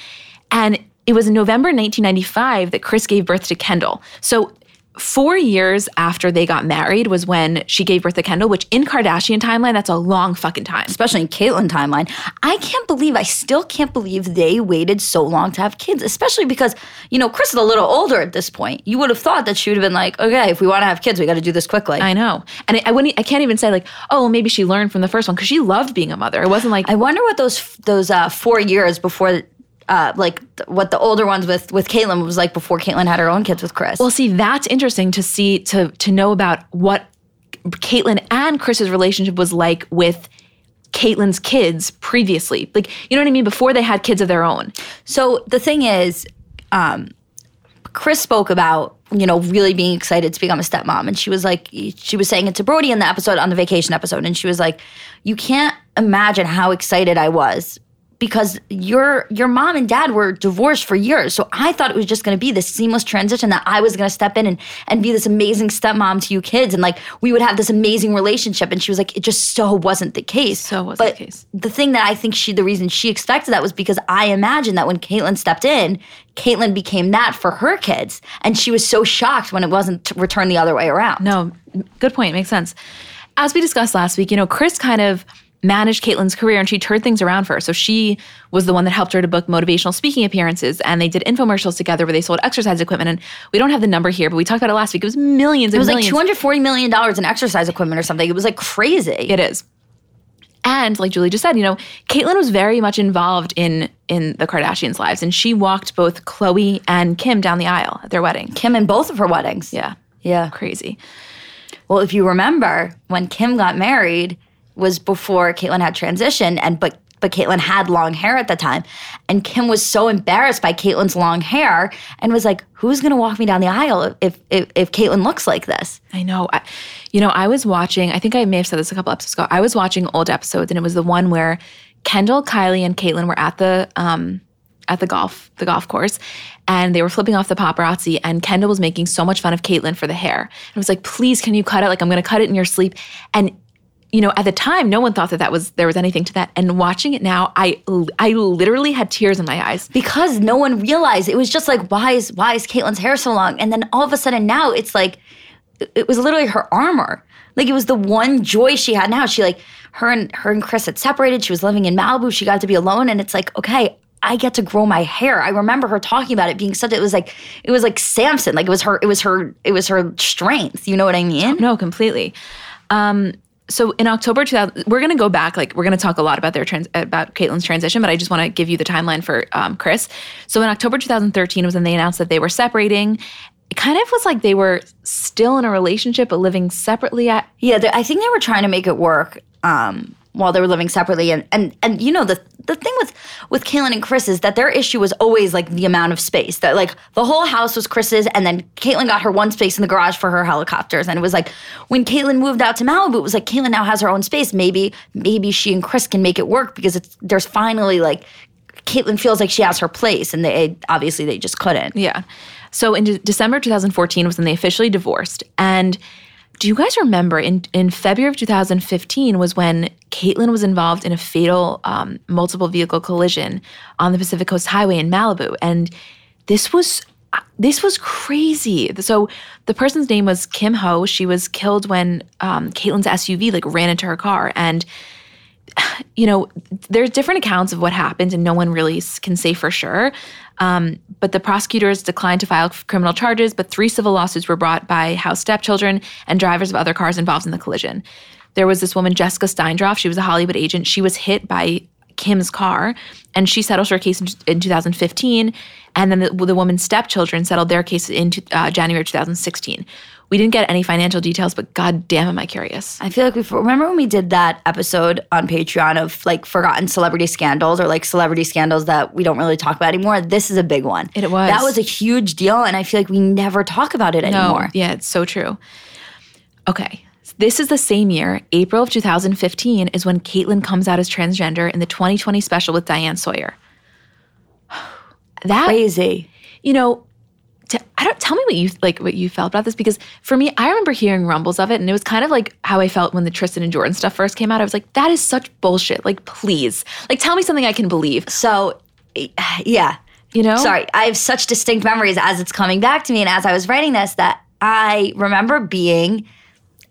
And it was in November 1995 that Kris gave birth to Kendall. So, Four years after they got married was when she gave birth to Kendall, which in Kardashian timeline, that's a long fucking time. especially in Caitlyn timeline. I can't believe, I still can't believe they waited so long to have kids, especially because, you know, Kris is a little older at this point. You would have thought that she would have been like, okay, if we want to have kids, we got to do this quickly. I know, and I, I wouldn't. I can't even say like, oh, well, maybe she learned from the first one because she loved being a mother. It wasn't like I wonder what those those uh, four years before, uh, like th- what the older ones with with Caitlyn was like before Caitlyn had her own kids with Kris. Well, see, that's interesting to see to to know about what Caitlyn and Kris's relationship was like with Caitlyn's kids previously. Like, you know what I mean? Before they had kids of their own. So the thing is, um, Kris spoke about you know really being excited to become a stepmom, and she was like, she was saying it to Brody in the episode on the vacation episode, and she was like, you can't imagine how excited I was because your your mom and dad were divorced for years. So I thought it was just going to be this seamless transition that I was going to step in and and be this amazing stepmom to you kids and like we would have this amazing relationship and she was like it just so wasn't the case. So wasn't but the case. The thing that I think she the reason she expected that was because I imagine that when Caitlyn stepped in, Caitlyn became that for her kids and she was so shocked when it wasn't returned the other way around. No, good point. Makes sense. As we discussed last week, you know, Kris kind of managed Caitlyn's career and she turned things around for her. So she was the one that helped her to book motivational speaking appearances and they did infomercials together where they sold exercise equipment. And we don't have the number here, but we talked about it last week. It was millions and It was like two hundred forty million dollars in exercise equipment or something. It was like crazy. It is. And like Julie just said, you know, Caitlyn was very much involved in in the Kardashians' lives, and she walked both Khloé and Kim down the aisle at their wedding. Kim in both of her weddings. Yeah, Yeah. crazy. Well, if you remember, when Kim got married was before Caitlyn had transitioned, and but but Caitlyn had long hair at the time, and Kim was so embarrassed by Caitlyn's long hair and was like, "Who's gonna walk me down the aisle if if if Caitlyn looks like this?" I know. I, you know, I was watching. I think I may have said this a couple episodes ago. I was watching old episodes, and it was the one where Kendall, Kylie, and Caitlyn were at the um at the golf the golf course, and they were flipping off the paparazzi. And Kendall was making so much fun of Caitlyn for the hair. And it was like, "Please, can you cut it? Like, I'm to cut it in your sleep." And you know, at the time, no one thought that that was there was anything to that. And watching it now, I I literally had tears in my eyes. because no one realized it was just like why is why is Caitlyn's hair so long? And then all of a sudden now it's like it- was literally her armor. Like it was the one joy she had now. She like her and her and Kris had separated. She was living in Malibu. She got to be alone, and it's like okay. I get to grow my hair. I remember her talking about it being such. It was like it was like Samson. Like it was her. It was her. It was her strength. You know what I mean? No, completely. Um, so in October 2000, we're going to go back. Like we're going to talk a lot about their trans, about Caitlyn's transition, but I just want to give you the timeline for um, Kris. So in October 2013 was when they announced that they were separating. It kind of was like they were still in a relationship but living separately. At Yeah, I think they were trying to make it work um, while they were living separately, and and and you know the the thing with with Caitlyn and Kris is that their issue was always like the amount of space. That like the whole house was Kris's, and then Caitlyn got her one space in the garage for her helicopters, and it was like when Caitlyn moved out to Malibu, it was like Caitlyn now has her own space. Maybe maybe she and Kris can make it work because it's there's finally like. Caitlyn feels like she has her place, and they obviously they just couldn't. yeah. So in De- December 2014 was when they officially divorced. And do you guys remember in in February of 2015 was when Caitlyn was involved in a fatal um, multiple vehicle collision on the Pacific Coast Highway in Malibu, and this was this was crazy. So the person's name was Kim Howe. She was killed when um, Caitlyn's SUV like ran into her car, and you know, there's different accounts of what happened, and no one really can say for sure. Um, but the prosecutors declined to file criminal charges, but three civil lawsuits were brought by Howe's stepchildren and drivers of other cars involved in the collision. There was this woman, Jessica Steindorff. She was a Hollywood agent. She was hit by Kim's car, and she settled her case in, in 2015. And then the, the woman's stepchildren settled their case in uh, January 2016. We didn't get any financial details, but god damn am I curious. I feel like we remember when we did that episode on Patreon of like forgotten celebrity scandals or like celebrity scandals that we don't really talk about anymore. This is a big one. It was. That was a huge deal, and I feel like we never talk about it anymore. No, Yeah, it's so true. Okay. This is the same year, April of 2015, is when Caitlyn comes out as transgender in the 2020 special with Diane Sawyer. That Crazy. you know, I don't tell me what you like what you felt about this because for me, I remember hearing rumbles of it, and it was kind of like how I felt when the Tristan and Jordan stuff first came out. I was like, that is such bullshit. Like, please, like, tell me something I can believe. So, yeah. You know? Sorry, I have such distinct memories as it's coming back to me, and as I was writing this, that I remember being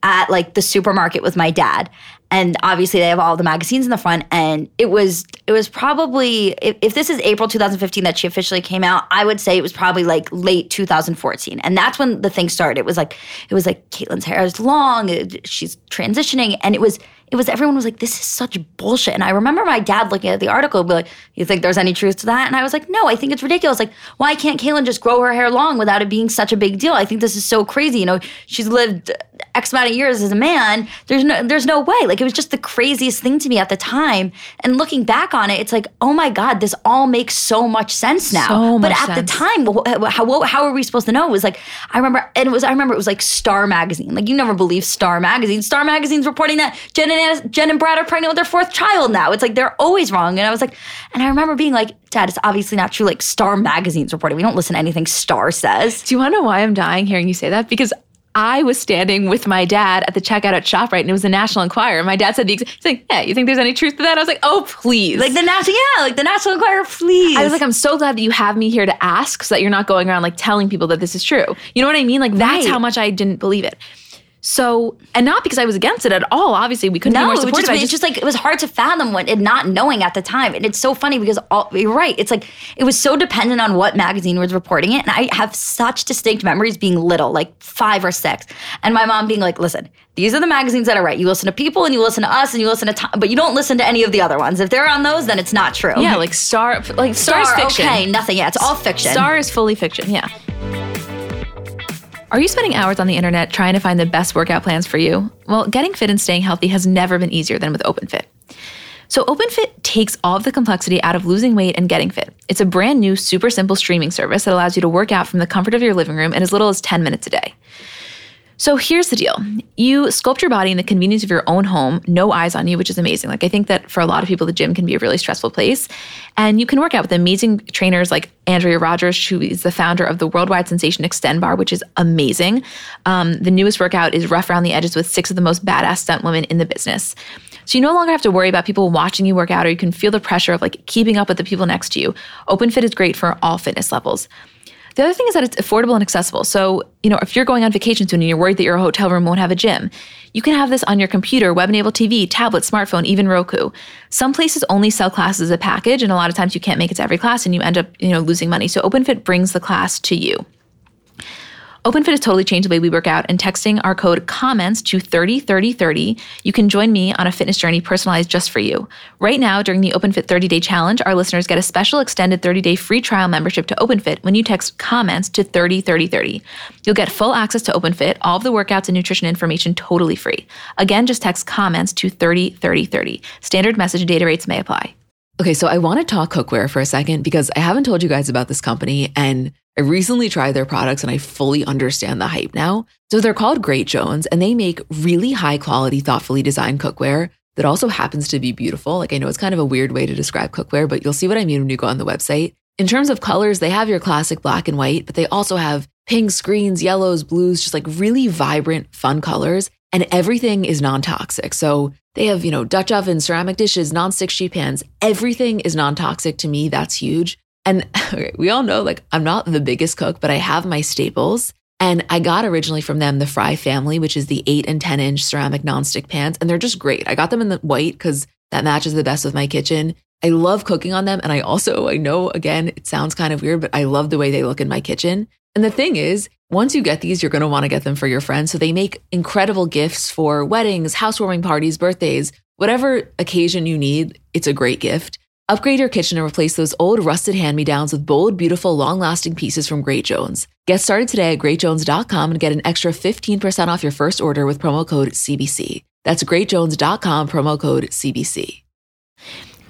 at like the supermarket with my dad and obviously they have all the magazines in the front. And it was it was probably if, if this is april 2015 that she officially came out i would say it was probably like late 2014 and that's when the thing started. It was like it was like caitlyn's hair is long. She's transitioning. And it was it was everyone was like this is such bullshit. And i remember my dad looking at the article and be like you think there's any truth to that? And i was like no i think it's ridiculous. Like why can't caitlyn just grow her hair long without it being such a big deal? I think this is so crazy you know? She's lived x amount of years as a man. There's no there's no way. Like it was just the craziest thing to me at the time. And looking back on it it's like oh my god this all makes so much sense now. So but at sense. the time how, how are we supposed to know? It was like i remember and it was i remember it was like star magazine. Like you never believe star magazine. Star magazine's reporting that jen and jen and brad are pregnant with their fourth child now it's like they're always wrong and i was like and i remember being like dad it's obviously not true like star magazine's reporting we don't listen to anything star says Do you want to know why I'm dying hearing you say that? Because I was standing with my dad at the checkout at ShopRite, and it was the National Enquirer. And my dad said the exact he's like, "Yeah, you think there's any truth to that?" I was like, "Oh, please!" like the national yeah like the national enquirer please I was like, I'm so glad that you have me here to ask, so that you're not going around like telling people that this is true. You know what I mean? Like that's Right. how much I didn't believe it. So, and not because I was against it at all. Obviously, we couldn't be No, more it was supportive. just, it's just like it was hard to fathom what it not knowing at the time, and it's so funny because all, you're right. It's like it was so dependent on what magazine was reporting it, and I have such distinct memories being little, like five or six, and my mom being like, "Listen, these are the magazines that are right. You listen to People, and you listen to us, and you listen to, Time, but you don't listen to any of the other ones. If they're on those, then it's not true. yeah, like Star, like Star, Star, is fiction. okay, nothing. Yeah, it's all fiction. Star is fully fiction. Yeah. Are you spending hours on the internet trying to find the best workout plans for you? Well, getting fit and staying healthy has never been easier than with OpenFit. So, OpenFit takes all of the complexity out of losing weight and getting fit. It's a brand new, super simple streaming service that allows you to work out from the comfort of your living room in as little as 10 minutes a day. So here's the deal. You sculpt your body in the convenience of your own home, no eyes on you, which is amazing. Like I think that for a lot of people, the gym can be a really stressful place. And you can work out with amazing trainers like Andrea Rogers, who is the founder of the worldwide sensation Xtend Barre, which is amazing. Um, the newest workout is rough around the edges with six of the most badass stunt women in the business. So you no longer have to worry about people watching you work out, or you can feel the pressure of like keeping up with the people next to you. Open Fit is great for all fitness levels. The other thing is that it's affordable and accessible. So, you know, if you're going on vacation soon and you're worried that your hotel room won't have a gym, you can have this on your computer, web enabled TV, tablet, smartphone, even Roku. Some places only sell classes as a package, and a lot of times you can't make it to every class and you end up, you know, losing money. So OpenFit brings the class to you. OpenFit has totally changed the way we work out, and texting our code comments to 303030, you can join me on a fitness journey personalized just for you. Right now, during the OpenFit 30 day challenge, our listeners get a special extended 30 day free trial membership to OpenFit when you text comments to 303030. You'll get full access to OpenFit, all of the workouts and nutrition information totally free. Again, just text comments to 303030. Standard message and data rates may apply. Okay, so I want to talk cookware for a second because I haven't told you guys about this company and I recently tried their products and I fully understand the hype now. So they're called Great Jones and they make really high quality, thoughtfully designed cookware that also happens to be beautiful. Like I know it's kind of a weird way to describe cookware, but you'll see what I mean when you go on the website. In terms of colors, they have your classic black and white, but they also have pinks, greens, yellows, blues, just like really vibrant, fun colors. And everything is non toxic. So they have, you know, Dutch ovens, ceramic dishes, non-stick sheet pans. Everything is non-toxic to me. That's huge. And we all know, like, I'm not the biggest cook, but I have my staples. And I got originally from them the Fry family, which is the eight and 10 inch ceramic nonstick pans. And they're just great. I got them in the white because that matches the best with my kitchen. I love cooking on them. And I also, I know again, it sounds kind of weird, but I love the way they look in my kitchen. And the thing is, once you get these, you're going to want to get them for your friends. So they make incredible gifts for weddings, housewarming parties, birthdays, whatever occasion you need. It's a great gift. Upgrade your kitchen and replace those old rusted hand me downs with bold, beautiful, long lasting pieces from Great Jones. Get started today at greatjones.com and get an extra 15% off your first order with promo code CBC. That's greatjones.com, promo code CBC.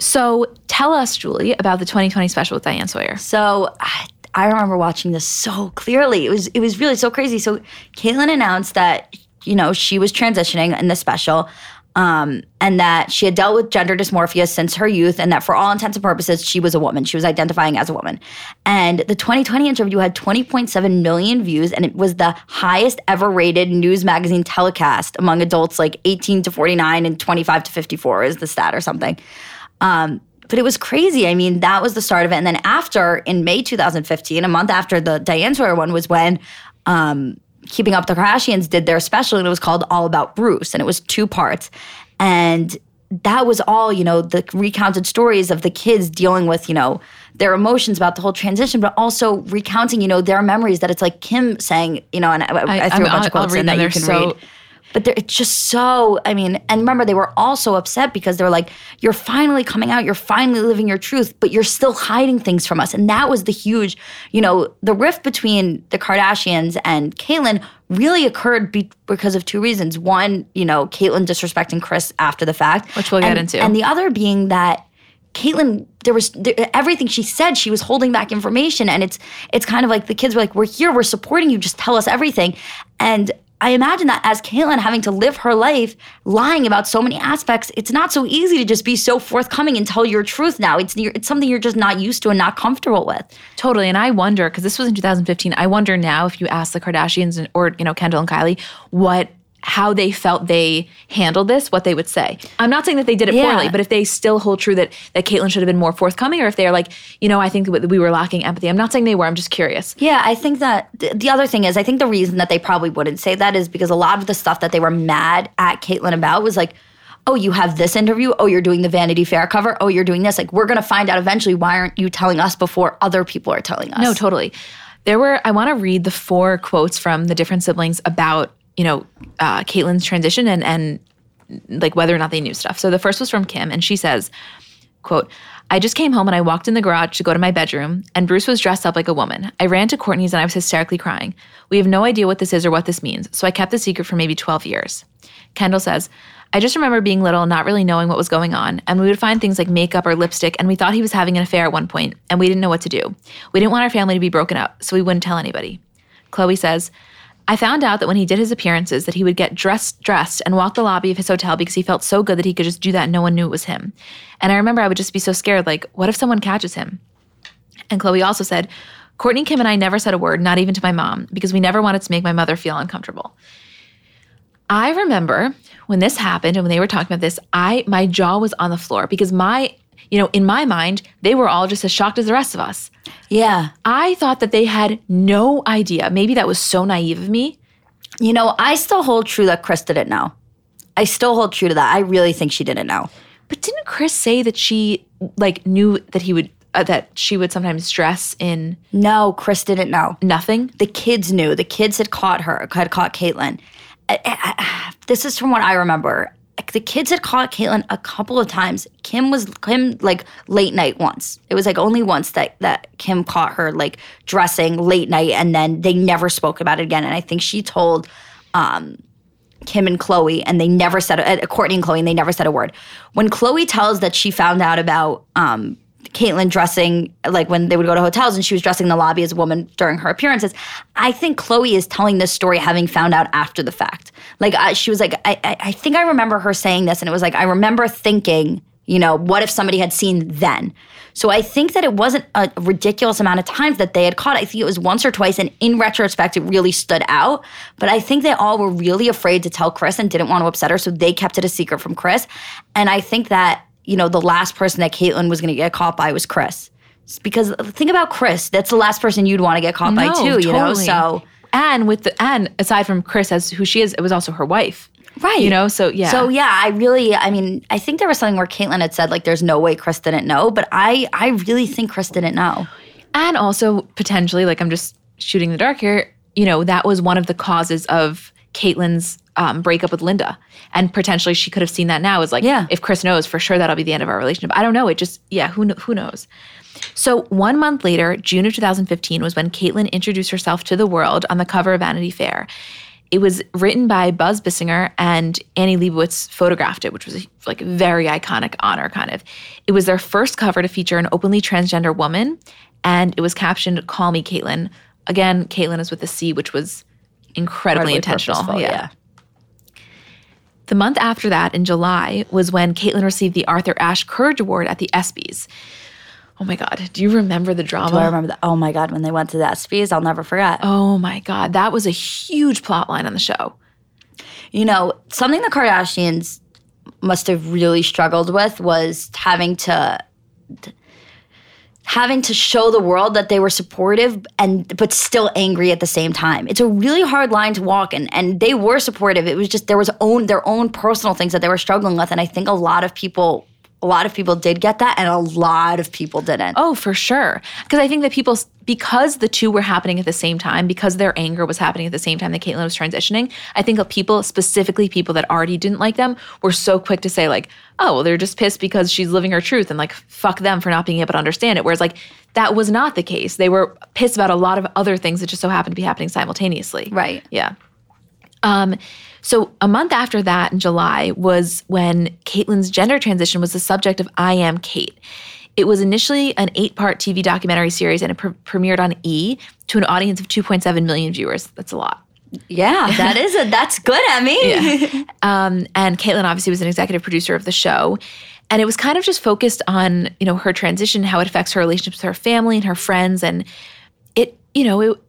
So tell us, Julie, about the 2020 special with Diane Sawyer. So I, I remember watching this so clearly. It was it was really so crazy. So Caitlyn announced that you know she was transitioning in the special. Um, and that she had dealt with gender dysmorphia since her youth, and that for all intents and purposes, she was a woman. She was identifying as a woman. And the 2020 interview had 20.7 million views, and it was the highest ever rated news magazine telecast among adults like 18 to 49 and 25 to 54 is the stat or something. Um, but it was crazy. I mean, that was the start of it. And then after, in May 2015, a month after the Diane Sawyer one, was when um, Keeping Up the Kardashians did their special, and it was called All About Bruce, and it was two parts. And that was all, you know, the recounted stories of the kids dealing with, you know, their emotions about the whole transition, but also recounting, you know, their memories that it's like Kim saying, you know, and I, I, I threw I'm- a bunch of I'll- I'll quotes in that you can so- read. But it's just so, I mean, and remember, they were all so upset because they were like, you're finally coming out, you're finally living your truth, but you're still hiding things from us. And that was the huge, you know, the rift between the Kardashians and Caitlyn really occurred be- because of two reasons. One, you know, Caitlyn disrespecting Kris after the fact, Which we'll get And- into. And the other being that Caitlyn, there was there, everything she said. She was holding back information, and it's it's kind of like the kids were like, "We're here, we're supporting you. Just tell us everything." And I imagine that as Caitlyn having to live her life lying about so many aspects, it's not so easy to just be so forthcoming and tell your truth now. It's it's something you're just not used to and not comfortable with. Totally. And I wonder, because this was in 2015, I wonder now if you ask the Kardashians or, you know, Kendall and Kylie, what how they felt they handled this, what they would say. I'm not saying that they did it Yeah. poorly, but if they still hold true that that Caitlyn should have been more forthcoming, or if they're like, you know, I think that we were lacking empathy. I'm not saying they were. I'm just curious. Yeah, I think that th- the other thing is, I think the reason that they probably wouldn't say that is because a lot of the stuff that they were mad at Caitlyn about was like, oh, you have this interview. Oh, you're doing the Vanity Fair cover. Oh, you're doing this. Like, we're going to find out eventually. Why aren't you telling us before other people are telling us? No, totally. There were. I want to read the four quotes from the different siblings about you know uh, Caitlyn's transition and and like whether or not they knew stuff. So the first was from Kim, and she says, "quote I just came home and I walked in the garage to go to my bedroom, and Bruce was dressed up like a woman. I ran to Kourtney's and I was hysterically crying. We have no idea what this is or what this means, so I kept the secret for maybe 12 years. Kendall says, I just remember being little, not really knowing what was going on, and we would find things like makeup or lipstick, and we thought he was having an affair at one point, and we didn't know what to do. We didn't want our family to be broken up, so we wouldn't tell anybody. Khloé says, I found out that when he did his appearances that he would get dressed dressed and walk the lobby of his hotel because he felt so good that he could just do that and no one knew it was him. And I remember I would just be so scared like what if someone catches him? And Khloé also said, Kourtney, Kim, and I never said a word, not even to my mom, because we never wanted to make my mother feel uncomfortable. I remember when this happened and when they were talking about this, I my jaw was on the floor because my, you know, in my mind, they were all just as shocked as the rest of us. Yeah. I thought that they had no idea. Maybe that was so naive of me. You know, I still hold true that Kris didn't know. I still hold true to that. I really think she didn't know. But didn't Kris say that she like knew that he would uh, that she would sometimes dress in No, Kris didn't know. nothing. The kids knew. The kids had caught her, had caught Caitlyn. I- uh, I- uh, I- uh, This is from what I remember. The kids had caught Caitlyn a couple of times. Kim was Kim like late night once. It was like only once that that Kim caught her like dressing late night, and then they never spoke about it again. And I think she told um, Kim and Khloé, and they never said uh, Kourtney and Khloé, and they never said a word. When Khloé tells that she found out about um, Caitlyn dressing, like when they would go to hotels and she was dressing in the lobby as a woman during her appearances, I think Khloé is telling this story having found out after the fact. Like she was like, I, I, I think I remember her saying this, and it was like I remember thinking, you know, what if somebody had seen then? So I think that it wasn't a ridiculous amount of times that they had caught. I think it was once or twice, and in retrospect, it really stood out. But I think they all were really afraid to tell Kris and didn't want to upset her, so they kept it a secret from Kris. And I think that you know the last person that Caitlyn was going to get caught by was Kris, because think about Kris. That's the last person you'd want to get caught by No, too. You know, so and with the and aside from Kris as who she is, it was also her wife. right, You know, so yeah. So yeah, I really, I mean, I think there was something where Caitlyn had said like, "There's no way Kris didn't know," but I, I really think Kris didn't know. And also potentially, like I'm just shooting the dark here, you know, that was one of the causes of Caitlyn's um, breakup with Linda. And potentially she could have seen that now is like, Yeah. if Kris knows, for sure that'll be the end of our relationship. I don't know. It just, yeah, who, who knows? So one month later, June of 2015, was when Caitlyn introduced herself to the world on the cover of Vanity Fair. It was written by Buzz Bissinger and Annie Leibovitz photographed it, which was a, like a very iconic honor, kind of. It was their first cover to feature an openly transgender woman, and it was captioned "Call me Caitlyn." Again, Caitlyn is with a C, which was incredibly intentional. yeah. yeah. The month after that, in July, was when Caitlyn received the Arthur Ashe Courage Award at the ESPYS. Oh my God, do you remember the drama? Do I remember that? Oh my god, when they went to the ESPYS, I'll never forget. Oh my God, that was a huge plot line on the show. You know, something the Kardashians must have really struggled with was having to having to show the world that they were supportive and but still angry at the same time. It's a really hard line to walk and and they were supportive. It was just there was own their own personal things that they were struggling with and I think a lot of people a lot of people did get that and a lot of people didn't. Oh, for sure. Because I think that people, because the two were happening at the same time, because their anger was happening at the same time that Caitlyn was transitioning, I think of people, specifically people that already didn't like them, were so quick to say, like, oh, well, they're just pissed because she's living her truth and like, fuck them for not being able to understand it. Whereas, like, that was not the case. They were pissed about a lot of other things that just so happened to be happening simultaneously. Right. Yeah. Um, so a month after that, in July, was when Caitlyn's gender transition was the subject of I Am Cait. It was initially an eight-part TV documentary series, and it pre- premiered on E to an audience of 2.7 million viewers. That's a lot. Yeah, that is a that's good, Emmy. Um, and Caitlyn obviously was an executive producer of the show. And it was kind of just focused on, you know, her transition, how it affects her relationships with her family and her friends. And it, you know, it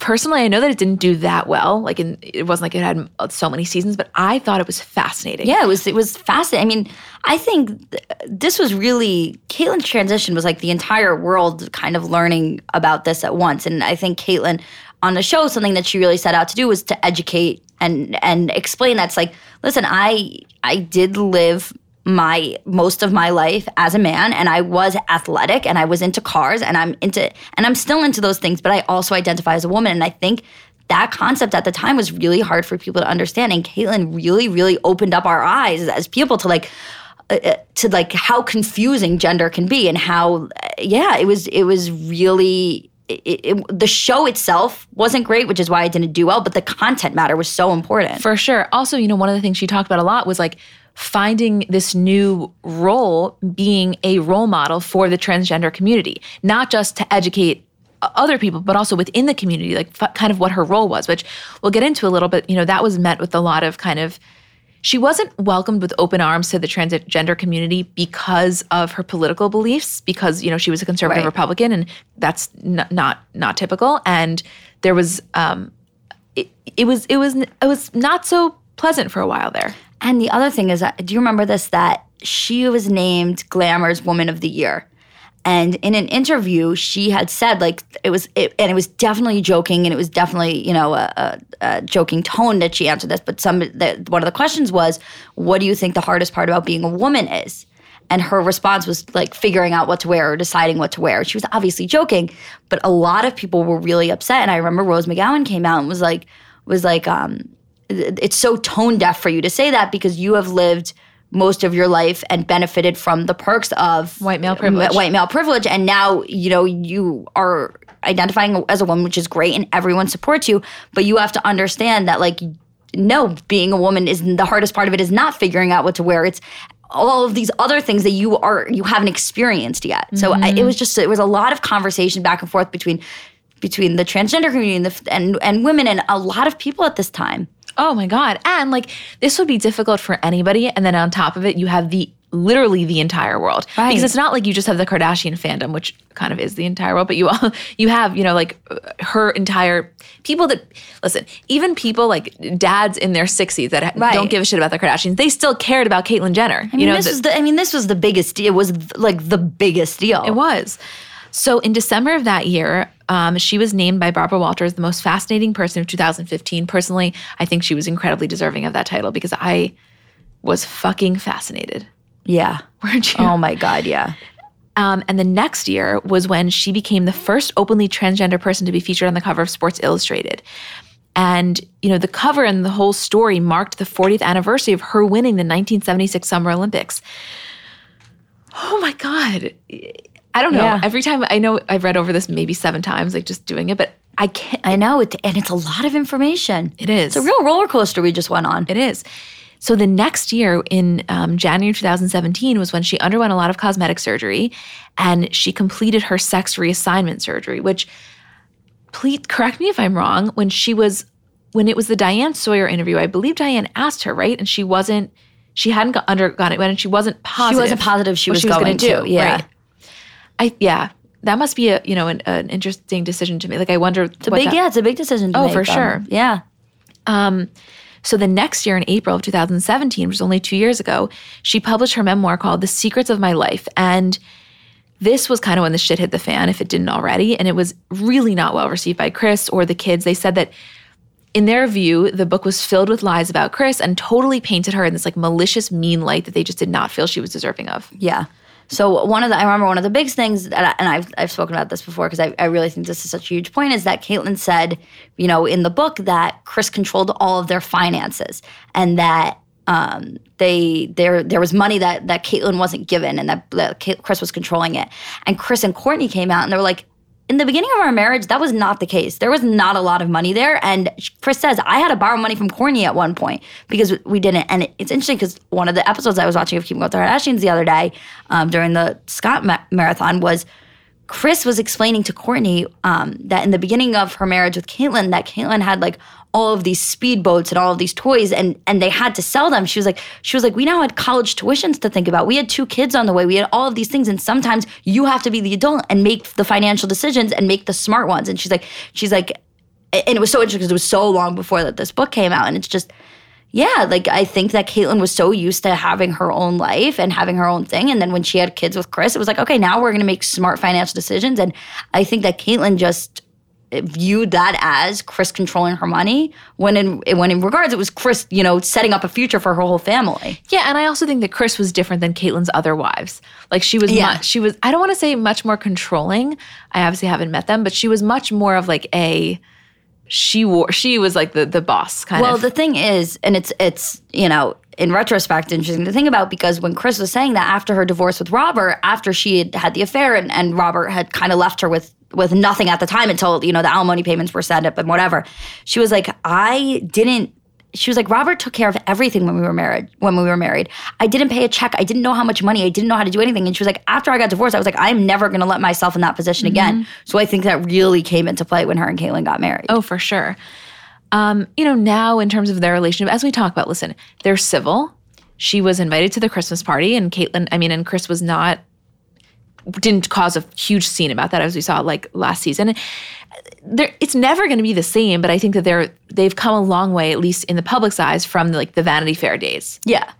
personally, I know that it didn't do that well. Like, in, it wasn't like it had so many seasons, but I thought it was fascinating. Yeah, it was it was fascinating. I mean, I think th- this was really Caitlyn's transition was like the entire world kind of learning about this at once. And I think Caitlyn on the show, something that she really set out to do was to educate and and explain that's like, listen, I I did live my most of my life as a man and I was athletic and I was into cars and I'm into and I'm still into those things, but I also identify as a woman. And I think that concept at the time was really hard for people to understand. And Caitlyn really, really opened up our eyes as people to like uh, uh, to like how confusing gender can be and how uh, yeah, it was it was really it, it, the show itself wasn't great, which is why it didn't do well. But the content matter was so important. For sure. Also, you know, one of the things she talked about a lot was like finding this new role being a role model for the transgender community, not just to educate other people, but also within the community, like f- kind of what her role was, which we'll get into a little bit. You know, that was met with a lot of kind of. She wasn't welcomed with open arms to the transgender community because of her political beliefs, because you know she was a conservative Right. Republican, and that's n- not not typical. And there was um, it, it was it was it was not so pleasant for a while there. And the other thing is, do you remember this? That she was named Glamour's Woman of the Year. And in an interview, she had said, like, it was, it, and it was definitely joking, and it was definitely, you know, a, a, a joking tone that she answered this. But some, the, one of the questions was, "What do you think the hardest part about being a woman is?" and her response was like figuring out what to wear or deciding what to wear. She was obviously joking, but a lot of people were really upset. And I remember Rose McGowan came out and was like, was like, um, it's so tone deaf for you to say that because you have lived most of your life and benefited from the perks of White male privilege. white male privilege. And now you know you are identifying as a woman which is great and everyone supports you but you have to understand that like no being a woman is the hardest part of it is not figuring out what to wear. It's all of these other things that you are you haven't experienced yet. So I, it mm-hmm. was just it was a lot of conversation back and forth between between the transgender community and, the, and and women and a lot of people at this time Oh my God. And like this would be difficult for anybody. And then on top of it, you have the literally the entire world. Right. Because it's not like you just have the Kardashian fandom, which kind of is the entire world, but you all you have, you know, like uh, her entire people that listen, even people like dads in their 60s that ha- Right. don't give a shit about the Kardashians, they still cared about Caitlyn Jenner. I mean, you know, this the- was the I mean this was the biggest deal. It was like the biggest deal. It was. So in December of that year, um, she was named by Barbara Walters the most fascinating person of 2015. Personally, I think she was incredibly deserving of that title because I was fucking fascinated. Yeah. Weren't you? Oh my god, yeah. Um, and the next year was when she became the first openly transgender person to be featured on the cover of Sports Illustrated. And, you know, the cover and the whole story marked the 40th anniversary of her winning the 1976 Summer Olympics. Oh my God. I don't know. Yeah. Every time I know I've read over this maybe seven times, like just doing it, but I can't. I know it and it's a lot of information. It is. It's a real roller coaster we just went on. It is. So the next year, in um, January 2017, was when she underwent a lot of cosmetic surgery, and she completed her sex reassignment surgery. Which, please correct me if I'm wrong. When she was, when it was the Diane Sawyer interview, I believe Diane asked her right, and she wasn't, she hadn't got, undergone it, and she wasn't positive. She wasn't positive she what was gonna going to, yeah. Right. I yeah, that must be a you know an, an interesting decision to me. Like I wonder. It's a big yeah, it's a big decision to Oh, make. for um, sure. Yeah. So the next year in April of 2017, which was only two years ago, she published her memoir called The Secrets of My Life. And this was kind of when the shit hit the fan, if it didn't already. And it was really not well received by Kris or the kids. They said that in their view, the book was filled with lies about Kris and totally painted her in this like malicious, mean light that they just did not feel she was deserving of. Yeah. So one of the I remember one of the big things that I, and I've I've spoken about this before because I, I really think this is such a huge point is that Caitlyn said, you know, in the book that Kris controlled all of their finances and that um, they there there was money that that Caitlyn wasn't given and that, that Kris was controlling it. And Kris and Kourtney came out and they were like, in the beginning of our marriage, that was not the case. There was not a lot of money there. And Kris says, I had to borrow money from Kourtney at one point because we didn't. And it- it's interesting because one of the episodes I was watching of Keeping Up with the Kardashians the other day um, during the Scott ma- marathon was Kris was explaining to Kourtney um, that in the beginning of her marriage with Caitlyn, that Caitlyn had like all of these speedboats and all of these toys, and and they had to sell them. She was like, she was like, we now had college tuitions to think about. We had two kids on the way. We had all of these things, and sometimes you have to be the adult and make the financial decisions and make the smart ones. And she's like, she's like, and it was so interesting because it was so long before that this book came out, and it's just yeah, like I think that Caitlyn was so used to having her own life and having her own thing. And then when she had kids with Kris, it was like, okay, now we're going to make smart financial decisions. And I think that Caitlyn just eh, viewed that as Kris controlling her money when in when in regards it was Kris, you know, setting up a future for her whole family. Yeah, and I also think that Kris was different than Caitlyn's other wives. Like she was, Yeah. much, she was. I don't want to say much more controlling. I obviously haven't met them, but she was much more of like a. She wore. She was like the the boss kind Well, of. Well, the thing is, and it's it's you know in retrospect interesting to think about because when Kris was saying that after her divorce with Robert, after she had had the affair and, and Robert had kind of left her with with nothing at the time until you know the alimony payments were set up and whatever, she was like, I didn't. She was like, Robert took care of everything when we were married. When we were married, I didn't pay a check. I didn't know how much money. I didn't know how to do anything. And she was like, after I got divorced, I was like, I'm never going to let myself in that position again. So I think that really came into play when her and Caitlyn got married. oh, for sure. Um, you know, now in terms of their relationship, as we talk about, listen, they're civil. She was invited to the Christmas party, and Caitlyn. I mean, and Kris was not. Didn't cause a huge scene about that as we saw like last season. There, it's never going to be the same, but I think that they're they've come a long way, at least in the public's eyes, from like the Vanity Fair days. Yeah.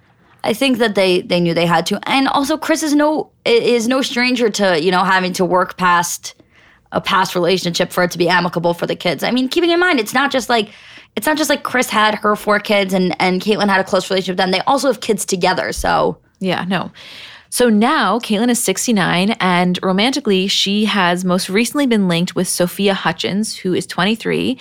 I think that they they knew they had to. And also Kris is no is no stranger to, you know, having to work past a past relationship for it to be amicable for the kids. I mean, keeping in mind it's not just like it's not just like Kris had her four kids and and Caitlyn had a close relationship with them. They also have kids together. So Yeah, no. So now Caitlyn is 69, and romantically, she has most recently been linked with Sophia Hutchins, who is 23.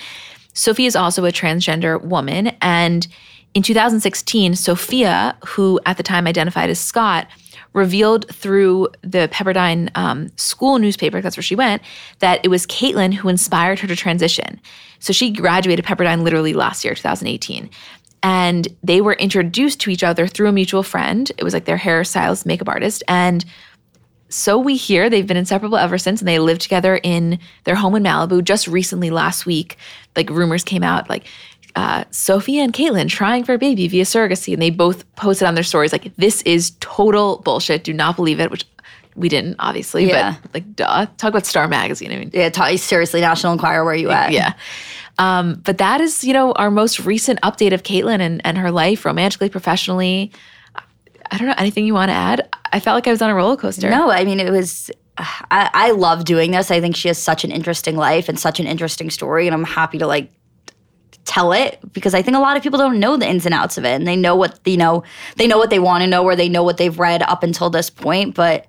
Sophia is also a transgender woman. And in 2016, Sophia, who at the time identified as Scott, revealed through the Pepperdine um, school newspaper, that's where she went, that it was Caitlyn who inspired her to transition. So she graduated Pepperdine literally last year, 2018 and they were introduced to each other through a mutual friend. It was like their hairstylist, makeup artist, and so we hear they've been inseparable ever since, and they live together in their home in Malibu. Just recently, last week, like rumors came out, like uh, Sophia and Caitlyn trying for a baby via surrogacy, and they both posted on their stories like, "This is total bullshit. Do not believe it." Which we didn't, obviously, Yeah. but like, duh. Talk about Star Magazine. I mean, Yeah, ta- seriously, National Enquirer, where you at? yeah. Um, but that is, you know, our most recent update of Caitlyn and, and her life, romantically, professionally. I don't know anything you want to add. I felt like I was on a roller coaster. No, I mean it was. I, I love doing this. I think she has such an interesting life and such an interesting story, and I'm happy to like tell it because I think a lot of people don't know the ins and outs of it, and they know what you know. They know what they want to know, or they know what they've read up until this point. But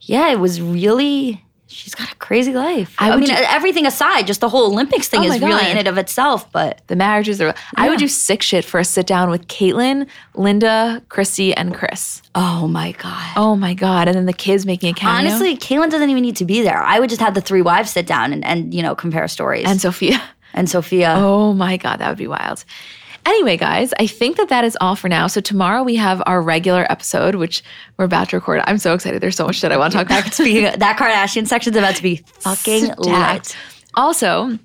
yeah, it was really. She's got a crazy life. I I, mean, ju- uh, everything aside, just the whole Olympics thing Oh is really in and of itself. But The marriages are. I would do sick shit for a sit down with Caitlyn, Linda, Chrissy, and Kris. oh my god. Oh my God. And then the kids making a cameo. Honestly, Caitlyn doesn't even need to be there. I would just have the three wives sit down and, and you know compare stories. And Sophia. and Sophia. Oh my God, that would be wild. Anyway, guys, I think that that is all for now. So tomorrow we have our regular episode, which we're about to record. I'm so excited. There's so much shit I want to talk about. Speaking of, that Kardashian section's about to be fucking Stacked. lit. Also,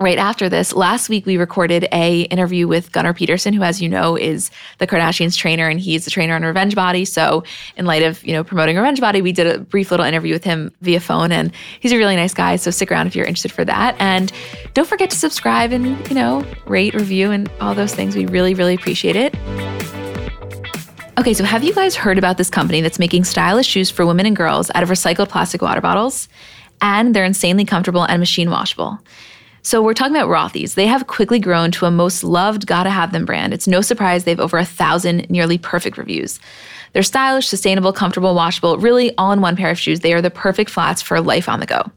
right after this, last week we recorded a interview with Gunnar Peterson, who, as you know, is the Kardashians trainer, and he's the trainer on Revenge Body. So, in light of you know promoting Revenge Body, we did a brief little interview with him via phone, and he's a really nice guy. So stick around if you're interested for that, and don't forget to subscribe and you know rate, review, and all those things. We really, really appreciate it. Okay, so have you guys heard about this company that's making stylish shoes for women and girls out of recycled plastic water bottles? And they're insanely comfortable and machine washable. So we're talking about Rothy's. They have quickly grown to a most loved, gotta have them brand. It's no surprise they've over a thousand nearly perfect reviews. They're stylish, sustainable, comfortable, washable, really all in one pair of shoes. They are the perfect flats for life on the go.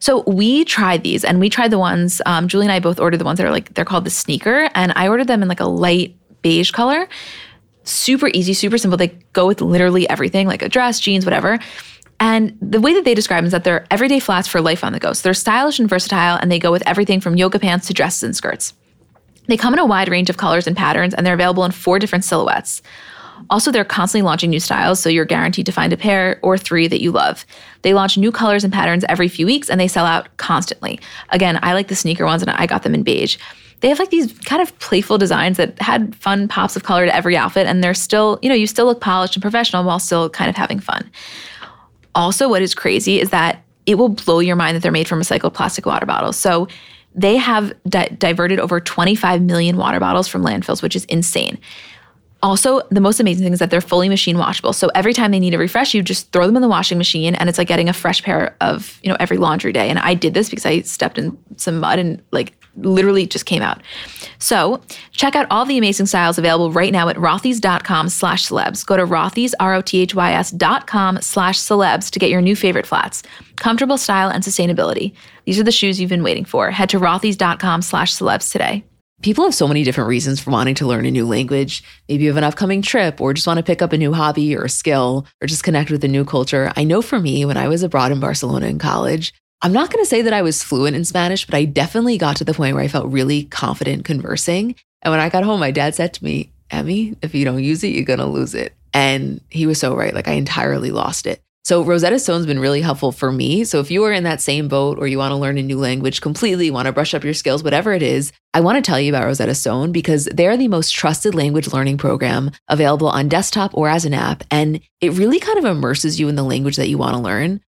So we tried these and we tried the ones, um, Julie and I both ordered the ones that are like, they're called the sneaker. And I ordered them in like a light beige color. Super easy, super simple. They go with literally everything, like a dress, jeans, whatever. And the way that they describe them is that they're everyday flats for life on the go. So they're stylish and versatile, and they go with everything from yoga pants to dresses and skirts. They come in a wide range of colors and patterns, and they're available in four different silhouettes. Also, they're constantly launching new styles, so you're guaranteed to find a pair or three that you love. They launch new colors and patterns every few weeks, and they sell out constantly. Again, I like the sneaker ones, and I got them in beige. They have like these kind of playful designs that had fun pops of color to every outfit, and they're still, you know, you still look polished and professional while still kind of having fun. Also, what is crazy is that it will blow your mind that they're made from recycled plastic water bottles. So they have di- diverted over 25 million water bottles from landfills, which is insane. Also, the most amazing thing is that they're fully machine washable. So every time they need a refresh, you just throw them in the washing machine and it's like getting a fresh pair of, you know, every laundry day. And I did this because I stepped in some mud and like literally just came out. So check out all the amazing styles available right now at rothys.com slash celebs. Go to rothys, R-O-T-H-Y-S dot com slash celebs to get your new favorite flats. Comfortable style and sustainability. These are the shoes you've been waiting for. Head to rothys.com slash celebs today. People have so many different reasons for wanting to learn a new language. Maybe you have an upcoming trip or just want to pick up a new hobby or skill or just connect with a new culture. I know for me, when I was abroad in Barcelona in college, I'm not going to say that I was fluent in Spanish, but I definitely got to the point where I felt really confident conversing. And when I got home, my dad said to me, Emmy, if you don't use it, you're going to lose it. And he was so right. Like I entirely lost it. So Rosetta Stone's been really helpful for me. So if you are in that same boat or you want to learn a new language completely, want to brush up your skills, whatever it is, I want to tell you about Rosetta Stone because they're the most trusted language learning program available on desktop or as an app. And it really kind of immerses you in the language that you want to learn.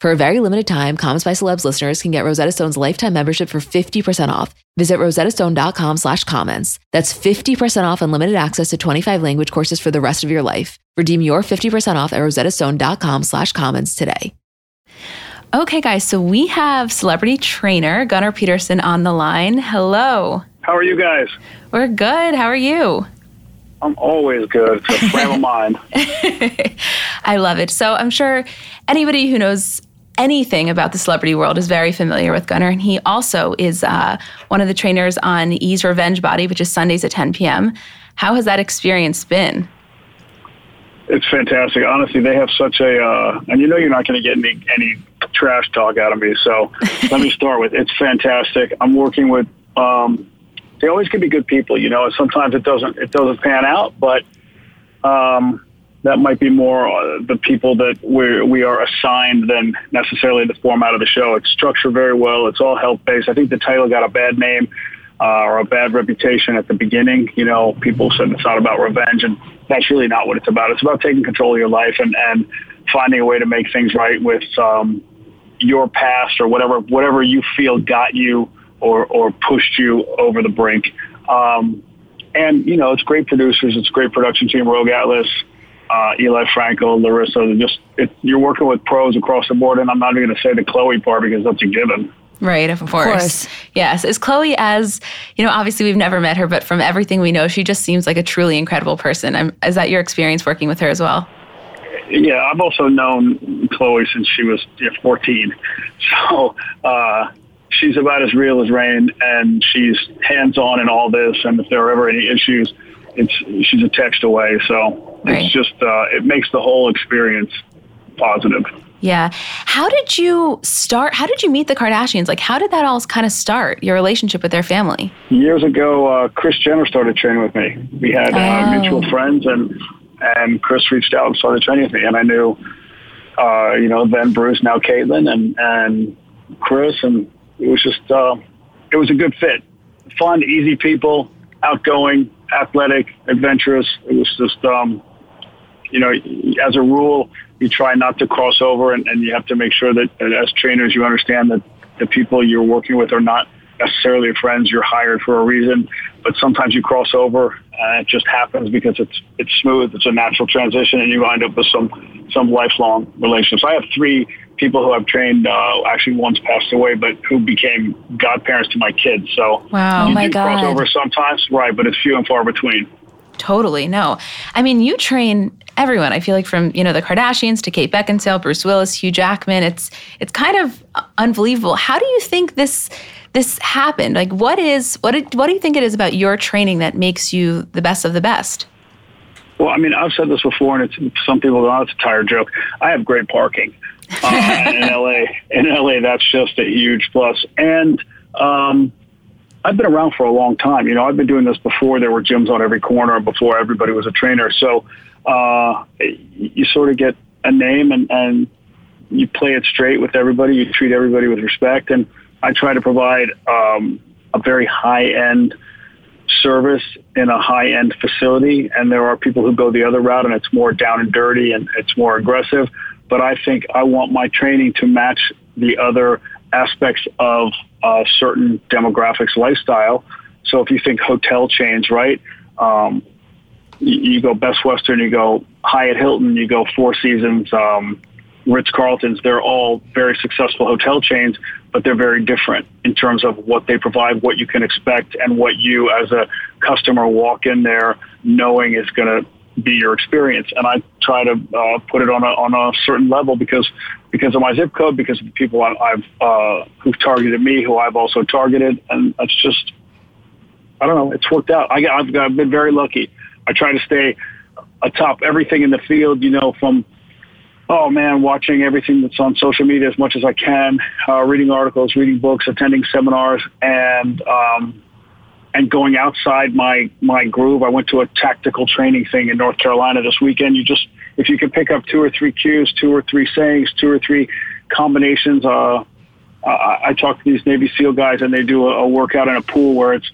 For a very limited time, Comments by Celebs listeners can get Rosetta Stone's lifetime membership for 50% off. Visit rosettastone.com slash comments. That's 50% off unlimited access to 25 language courses for the rest of your life. Redeem your 50% off at rosettastone.com slash comments today. Okay, guys, so we have celebrity trainer Gunnar Peterson on the line. Hello. How are you guys? We're good. How are you? I'm always good. It's a frame of mind. I love it. So I'm sure anybody who knows anything about the celebrity world is very familiar with Gunnar. And he also is uh, one of the trainers on E's Revenge Body, which is Sundays at 10 p.m. How has that experience been? It's fantastic. Honestly, they have such a, uh, and you know you're not going to get any, any trash talk out of me. So let me start with it's fantastic. I'm working with, um, they always can be good people, you know, sometimes it doesn't, it doesn't pan out, but, um, that might be more uh, the people that we we are assigned than necessarily the format of the show. It's structured very well. It's all health based. I think the title got a bad name uh, or a bad reputation at the beginning. You know, people said it's not about revenge, and that's really not what it's about. It's about taking control of your life and and finding a way to make things right with um, your past or whatever whatever you feel got you or or pushed you over the brink. Um, and you know, it's great producers. It's great production team. Rogue Atlas uh, Eli Frankel, Larissa. Just it, you're working with pros across the board, and I'm not even going to say the Khloé part because that's a given. Right, of course. Of course. Yes. Is Khloé as, you know, obviously we've never met her, but from everything we know, she just seems like a truly incredible person. I'm, is that your experience working with her as well? Yeah, I've also known Khloé since she was you know, 14. So uh, she's about as real as rain, and she's hands on in all this. And if there are ever any issues, it's she's a text away. So Right. it's just uh, it makes the whole experience positive. Yeah. How did you start? How did you meet the Kardashians? Like, how did that all kind of start, your relationship with their family? Years ago, uh, Kris Jenner started training with me. We had uh, Oh. mutual friends, and and Kris reached out and started training with me. And I knew, uh, you know, then Bruce, now Caitlyn, and and Kris, and it was just uh, it was a good fit. Fun, easy people, outgoing, athletic, adventurous. It was just, um, you know, as a rule, you try not to cross over, and, and you have to make sure that, that as trainers you understand that the people you're working with are not necessarily friends. You're hired for a reason, but sometimes you cross over, and it just happens because it's it's smooth. It's a natural transition, and you wind up with some some lifelong relationships. I have three people who I've trained. Uh, actually, once passed away, but who became godparents to my kids. So Wow. you Oh my do cross God. over sometimes, right? But it's few and far between. Totally. No. I mean, you train everyone. I feel like from, you know, the Kardashians to Kate Beckinsale, Bruce Willis, Hugh Jackman. It's it's kind of unbelievable. How do you think this this happened? Like what is what did, what do you think it is about your training that makes you the best of the best? Well, I mean, I've said this before, and it's some people know it's a tired joke. I have great parking uh, in LA. In LA, that's just a huge plus. And um, I've been around for a long time. You know, I've been doing this before there were gyms on every corner, before everybody was a trainer. So uh, you sort of get a name, and, and you play it straight with everybody. You treat everybody with respect, and I try to provide um, a very high end service in a high end facility, and there are people who go the other route, and it's more down and dirty and it's more aggressive. But I think I want my training to match the other aspects of a certain demographics lifestyle. So if you think hotel chains, right? Um, you, you go Best Western, you go Hyatt Hilton, you go Four Seasons, um, Ritz Carltons. They're all very successful hotel chains, but they're very different in terms of what they provide, what you can expect, and what you as a customer walk in there knowing is going to be your experience. And I try to uh, put it on a on a certain level because because of my zip code, because of the people I, I've uh, who've targeted me, who I've also targeted, and that's just I don't know. It's worked out. I, I've, I've been very lucky. I try to stay atop everything in the field, you know, from, oh man, watching everything that's on social media as much as I can, uh, reading articles, reading books, attending seminars, and, um, and going outside my my groove. I went to a tactical training thing in North Carolina this weekend. You just if you can pick up two or three cues, two or three sayings, two or three combinations. Uh, I, I talk to these Navy SEAL guys, and they do a, a workout in a pool where it's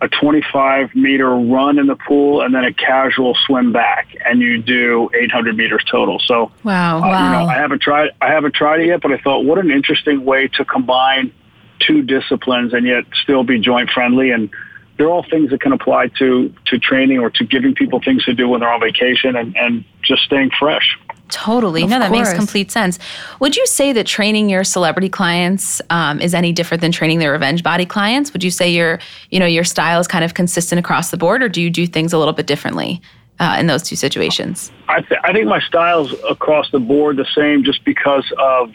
a 25 meter run in the pool and then a casual swim back, and you do 800 meters total. So, Wow. uh, you know, I haven't tried. I haven't tried it yet, but I thought, what an interesting way to combine two disciplines and yet still be joint friendly. And they're all things that can apply to to training or to giving people things to do when they're on vacation and and just staying fresh. Totally. Of no, that makes complete sense. Would you say that training your celebrity clients um, is any different than training their revenge body clients? Would you say your, you know, your style is kind of consistent across the board, or do you do things a little bit differently uh, in those two situations? I, th- I think my style's across the board the same just because of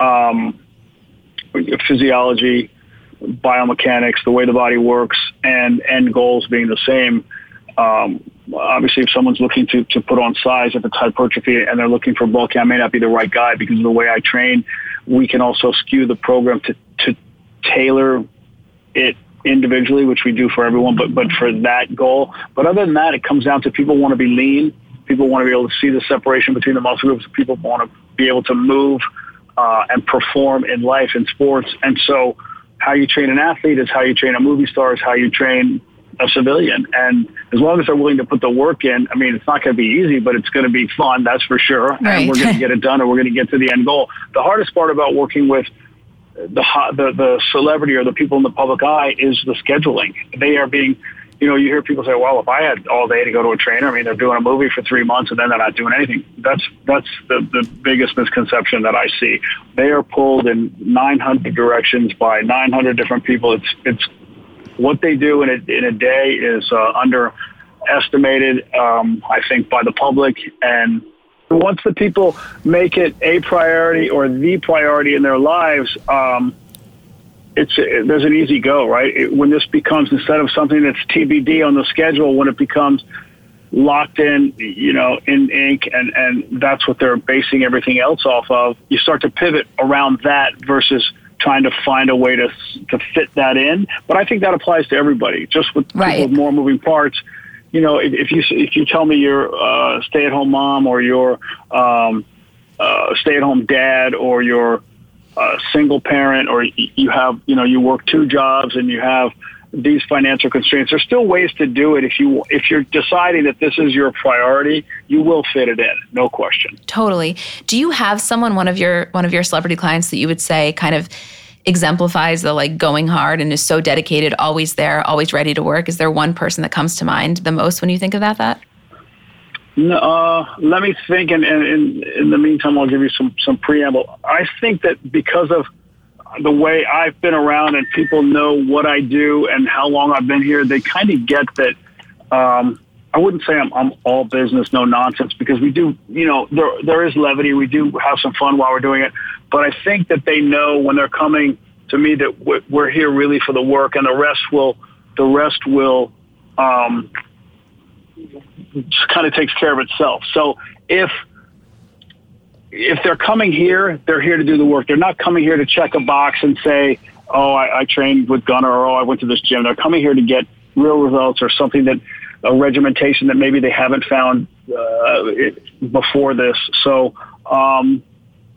um, physiology, biomechanics, the way the body works, and end goals being the same. Um, obviously, if someone's looking to, to put on size if it's hypertrophy and they're looking for bulk, I may not be the right guy because of the way I train. We can also skew the program to, to tailor it individually, which we do for everyone, but but for that goal. But other than that, it comes down to people want to be lean. People want to be able to see the separation between the muscle groups. People want to be able to move uh, and perform in life and sports. And so, how you train an athlete is how you train a movie star. Is how you train a civilian. And as long as they're willing to put the work in, I mean, it's not going to be easy, but it's going to be fun. That's for sure. Right. And we're going to get it done, and we're going to get to the end goal. The hardest part about working with the, the the celebrity or the people in the public eye is the scheduling. They are being, you know, you hear people say, "Well, if I had all day to go to a trainer, I mean, they're doing a movie for three months and then they're not doing anything." That's that's the the biggest misconception that I see. They are pulled in 900 directions by 900 different people. It's it's what they do in a in a day is uh, underestimated, um, I think, by the public and once the people make it a priority or the priority in their lives, um, it's there's an easy go, right? It, when this becomes instead of something that's TBD on the schedule, when it becomes locked in, you know, in ink, and and that's what they're basing everything else off of. You start to pivot around that versus trying to find a way to to fit that in. But I think that applies to everybody. Just with Right. with more moving parts, you know, if, if you if you tell me you're a stay-at-home mom or you're um, a stay-at-home dad or you're a single parent or you have you know you work two jobs and you have these financial constraints, there's still ways to do it. If you if you're deciding that this is your priority, you will fit it in, no question. Totally. Do you have someone one of your one of your celebrity clients that you would say kind of exemplifies the like going hard and is so dedicated, always there, always ready to work? Is there one person that comes to mind the most when you think of that? No, uh, let me think, and, and, and in the meantime, I'll give you some some preamble. I think that because of the way I've been around and people know what I do and how long I've been here, they kind of get that. Um, I wouldn't say I'm, I'm all business, no nonsense, because we do, you know, there there is levity. We do have some fun while we're doing it, but I think that they know when they're coming to me that we're- here really for the work, and the rest will the rest will um, kind of takes care of itself. So if if they're coming here, they're here to do the work. They're not coming here to check a box and say, "Oh, I, I trained with Gunnar," or "Oh, I went to this gym." They're coming here to get real results or something that a regimentation that maybe they haven't found uh, before this. So um,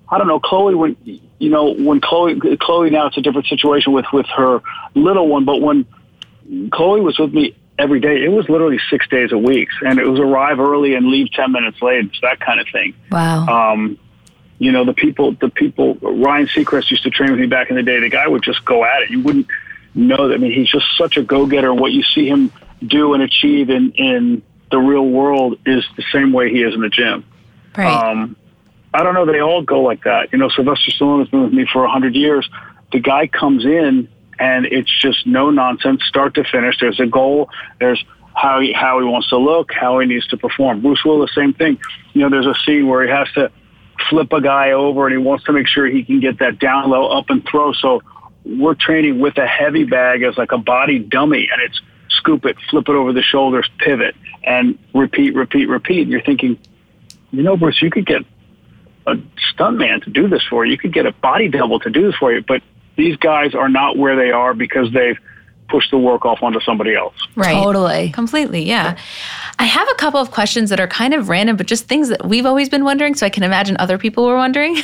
I don't know, Khloé. When you know when Khloé Khloé now it's a different situation with with her little one, but when Khloé was with me every day. It was literally six days a week, and it was arrive early and leave ten minutes late. It's that kind of thing. Wow. Um, you know, the people, the people. Ryan Seacrest used to train with me back in the day. The guy would just go at it. You wouldn't know that. I mean, he's just such a go-getter. What you see him do and achieve in in the real world is the same way he is in the gym. right. Um, I don't know. They all go like that. You know, Sylvester Stallone has been with me for a hundred years. The guy comes in and it's just no nonsense, start to finish. There's a goal. There's how he, how he wants to look, how he needs to perform. Bruce Willis, same thing. You know, there's a scene where he has to flip a guy over and he wants to make sure he can get that down low, up and throw. So we're training with a heavy bag as like a body dummy, and it's scoop it, flip it over the shoulders, pivot, and repeat, repeat, repeat. And you're thinking, you know, Bruce, you could get a stuntman to do this for you. You could get a body double to do this for you. But these guys are not where they are because they've push the work off onto somebody else. Right. Totally. Completely. Yeah. I have a couple of questions that are kind of random, but just things that we've always been wondering. So I can imagine other people were wondering.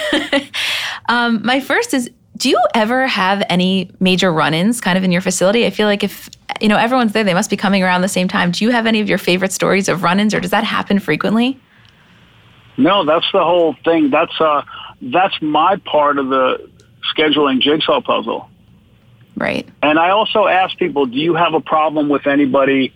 um, my first is Do you ever have any major run ins kind of in your facility? I feel like if, you know, everyone's there, they must be coming around the same time. Do you have any of your favorite stories of run ins or does that happen frequently? No, that's the whole thing. That's uh, that's my part of the scheduling jigsaw puzzle. Right. And I also ask people, do you have a problem with anybody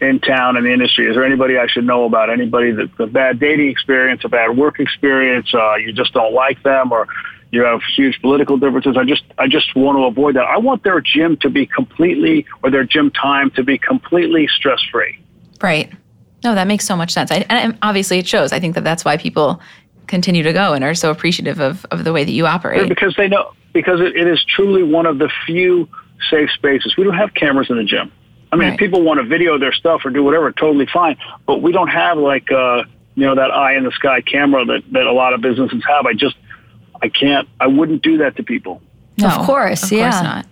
in town in the industry? Is there anybody I should know about? Anybody that's a bad dating experience, a bad work experience, uh, you just don't like them, or you have huge political differences? I just I just want to avoid that. I want their gym to be completely, or their gym time to be completely stress free. Right. No, that makes so much sense. I, and obviously, it shows. I think that that's why people continue to go and are so appreciative of, of the way that you operate. Because they know, because it, it is truly one of the few safe spaces. We don't have cameras in the gym. I mean, Right. if people want to video their stuff or do whatever, totally fine. But we don't have like, uh, you know, that eye in the sky camera that, that a lot of businesses have. I just, I can't, I wouldn't do that to people. No, Of course, Of yeah. course not.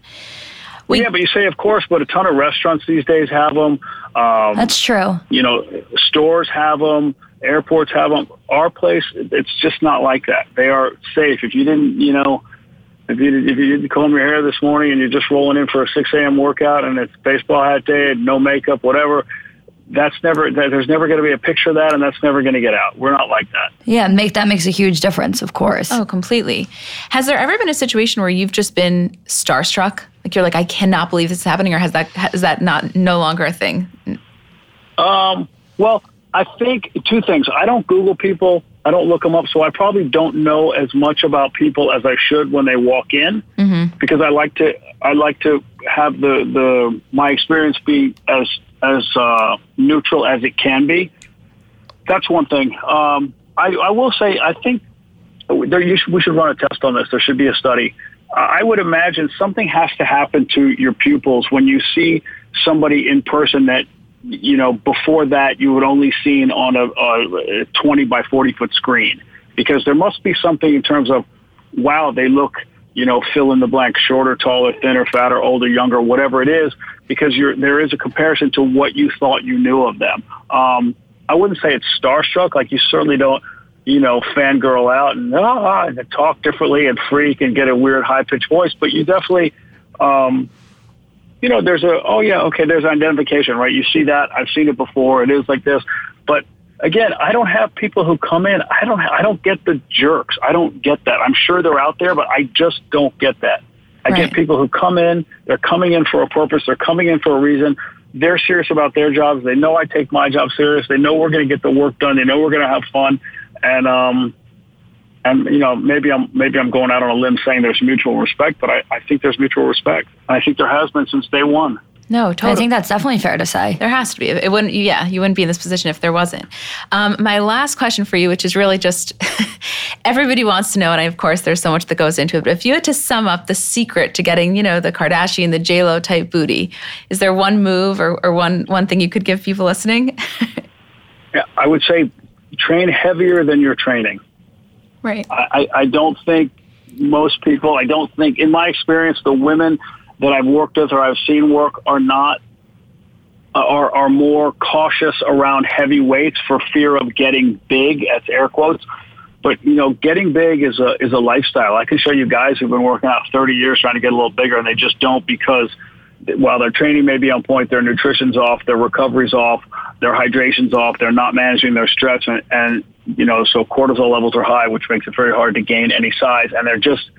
We- yeah, but you say, of course, but a ton of restaurants these days have them. Um, That's true. you know, stores have them, airports have them. Our place, it's just not like that. They are safe. If you didn't, you know, if you if you didn't comb your hair this morning and you're just rolling in for a 6 a.m. workout and it's baseball hat day and no makeup, whatever, that's never. There's never going to be a picture of that, and that's never going to get out. We're not like that. Yeah, make that makes a huge difference, of course. Oh, completely. Has there ever been a situation where you've just been starstruck? Like you're like, I cannot believe this is happening, or has that is that not no longer a thing? Um, well, I think two things. I don't Google people. I don't look them up, so I probably don't know as much about people as I should when they walk in, because I like to. I like to have the the my experience be as as uh, neutral as it can be. That's one thing. Um, I, I will say, I think there, you should, we should run a test on this. There should be a study. I would imagine something has to happen to your pupils when you see somebody in person that, you know, before that you would only seen on a, a 20 by 40 foot screen. Because there must be something in terms of, wow, they look, you know, fill in the blank, shorter, taller, thinner, fatter, older, younger, whatever it is, because you're, there is a comparison to what you thought you knew of them. Um, I wouldn't say it's starstruck. Like you certainly don't, you know, fangirl out and, ah, and talk differently and freak and get a weird high pitched voice, but you definitely, um, you know, there's a, oh yeah, okay, there's identification, right? You see that. I've seen it before. It is like this. But again, I don't have people who come in. I don't, I don't get the jerks. I don't get that. I'm sure they're out there, but I just don't get that. I Right. get people who come in, they're coming in for a purpose. They're coming in for a reason. They're serious about their jobs. They know I take my job serious. They know we're going to get the work done. They know we're going to have fun. And, um, and you know maybe I'm maybe I'm going out on a limb saying there's mutual respect, but I, I think there's mutual respect. I think there has been since day one. No, totally. I think that's definitely fair to say. There has to be. It wouldn't. Yeah, you wouldn't be in this position if there wasn't. Um, my last question for you, which is really just everybody wants to know, and of course, there's so much that goes into it. But if you had to sum up the secret to getting, you know, the Kardashian, the J Lo type booty, is there one move or, or one one thing you could give people listening? Yeah, I would say train heavier than you're training. Right. I, I don't think most people. I don't think, in my experience, the women that I've worked with or I've seen work are not uh, are are more cautious around heavy weights for fear of getting big. That's air quotes. But you know, getting big is a is a lifestyle. I can show you guys who've been working out 30 years trying to get a little bigger, and they just don't because while their training may be on point, their nutrition's off, their recovery's off, their hydration's off, they're not managing their stress, and, and you know, so cortisol levels are high, which makes it very hard to gain any size, and they're just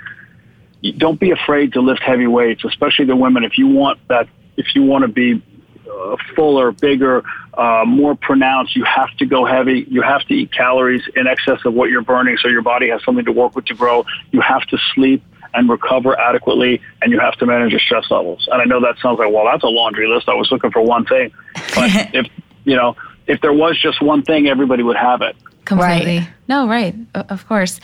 don't be afraid to lift heavy weights, especially the women. If you want that, if you want to be uh, fuller, bigger, uh, more pronounced, you have to go heavy. You have to eat calories in excess of what you're burning, so your body has something to work with to grow. You have to sleep and recover adequately, and you have to manage your stress levels. And I know that sounds like, well, that's a laundry list. I was looking for one thing, but if you know, if there was just one thing, everybody would have it. Completely. Right. No, right. Of course.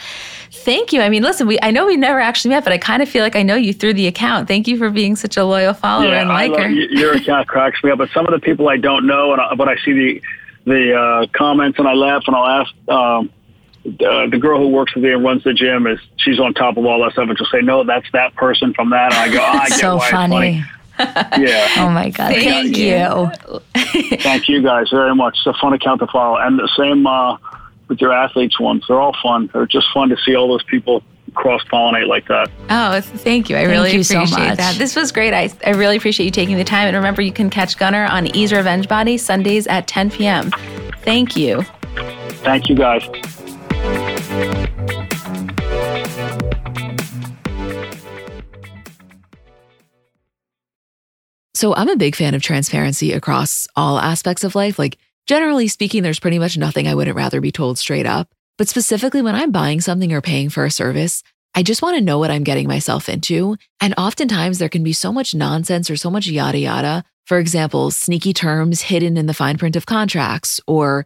Thank you. I mean, listen, we I know we never actually met, but I kind of feel like I know you through the account. Thank you for being such a loyal follower and I liker. love, your account cracks me up. But some of the people I don't know, and I, but I see the the uh, comments and I laugh and I'll ask. Um, uh, the girl who works with me and runs the gym is she's on top of all that stuff and she'll say no that's that person from that and I go I get so why funny. it's funny yeah. Oh my God. Thank Thank, you. Thank you guys very much. It's a fun account to follow. And the same uh, with your athletes ones. They're all fun. They're just fun to see all those people cross pollinate like that. Oh, thank you. I Thank really you so appreciate much. that. This was great. I, I really appreciate you taking the time. And remember, you can catch Gunnar on E!'s Revenge Body Sundays at 10 p.m. Thank you. Thank you guys. So I'm a big fan of transparency across all aspects of life. Like, generally speaking, there's pretty much nothing I wouldn't rather be told straight up. But specifically, when I'm buying something or paying for a service, I just want to know what I'm getting myself into. And oftentimes, there can be so much nonsense or so much yada yada. For example, sneaky terms hidden in the fine print of contracts, or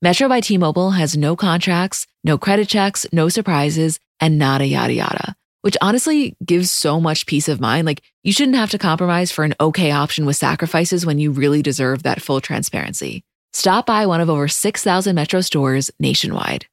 Metro by T Mobile has no contracts, no credit checks, no surprises, and nada yada yada, which honestly gives so much peace of mind. Like, you shouldn't have to compromise for an okay option with sacrifices when you really deserve that full transparency. Stop by one of over 6,000 Metro stores nationwide.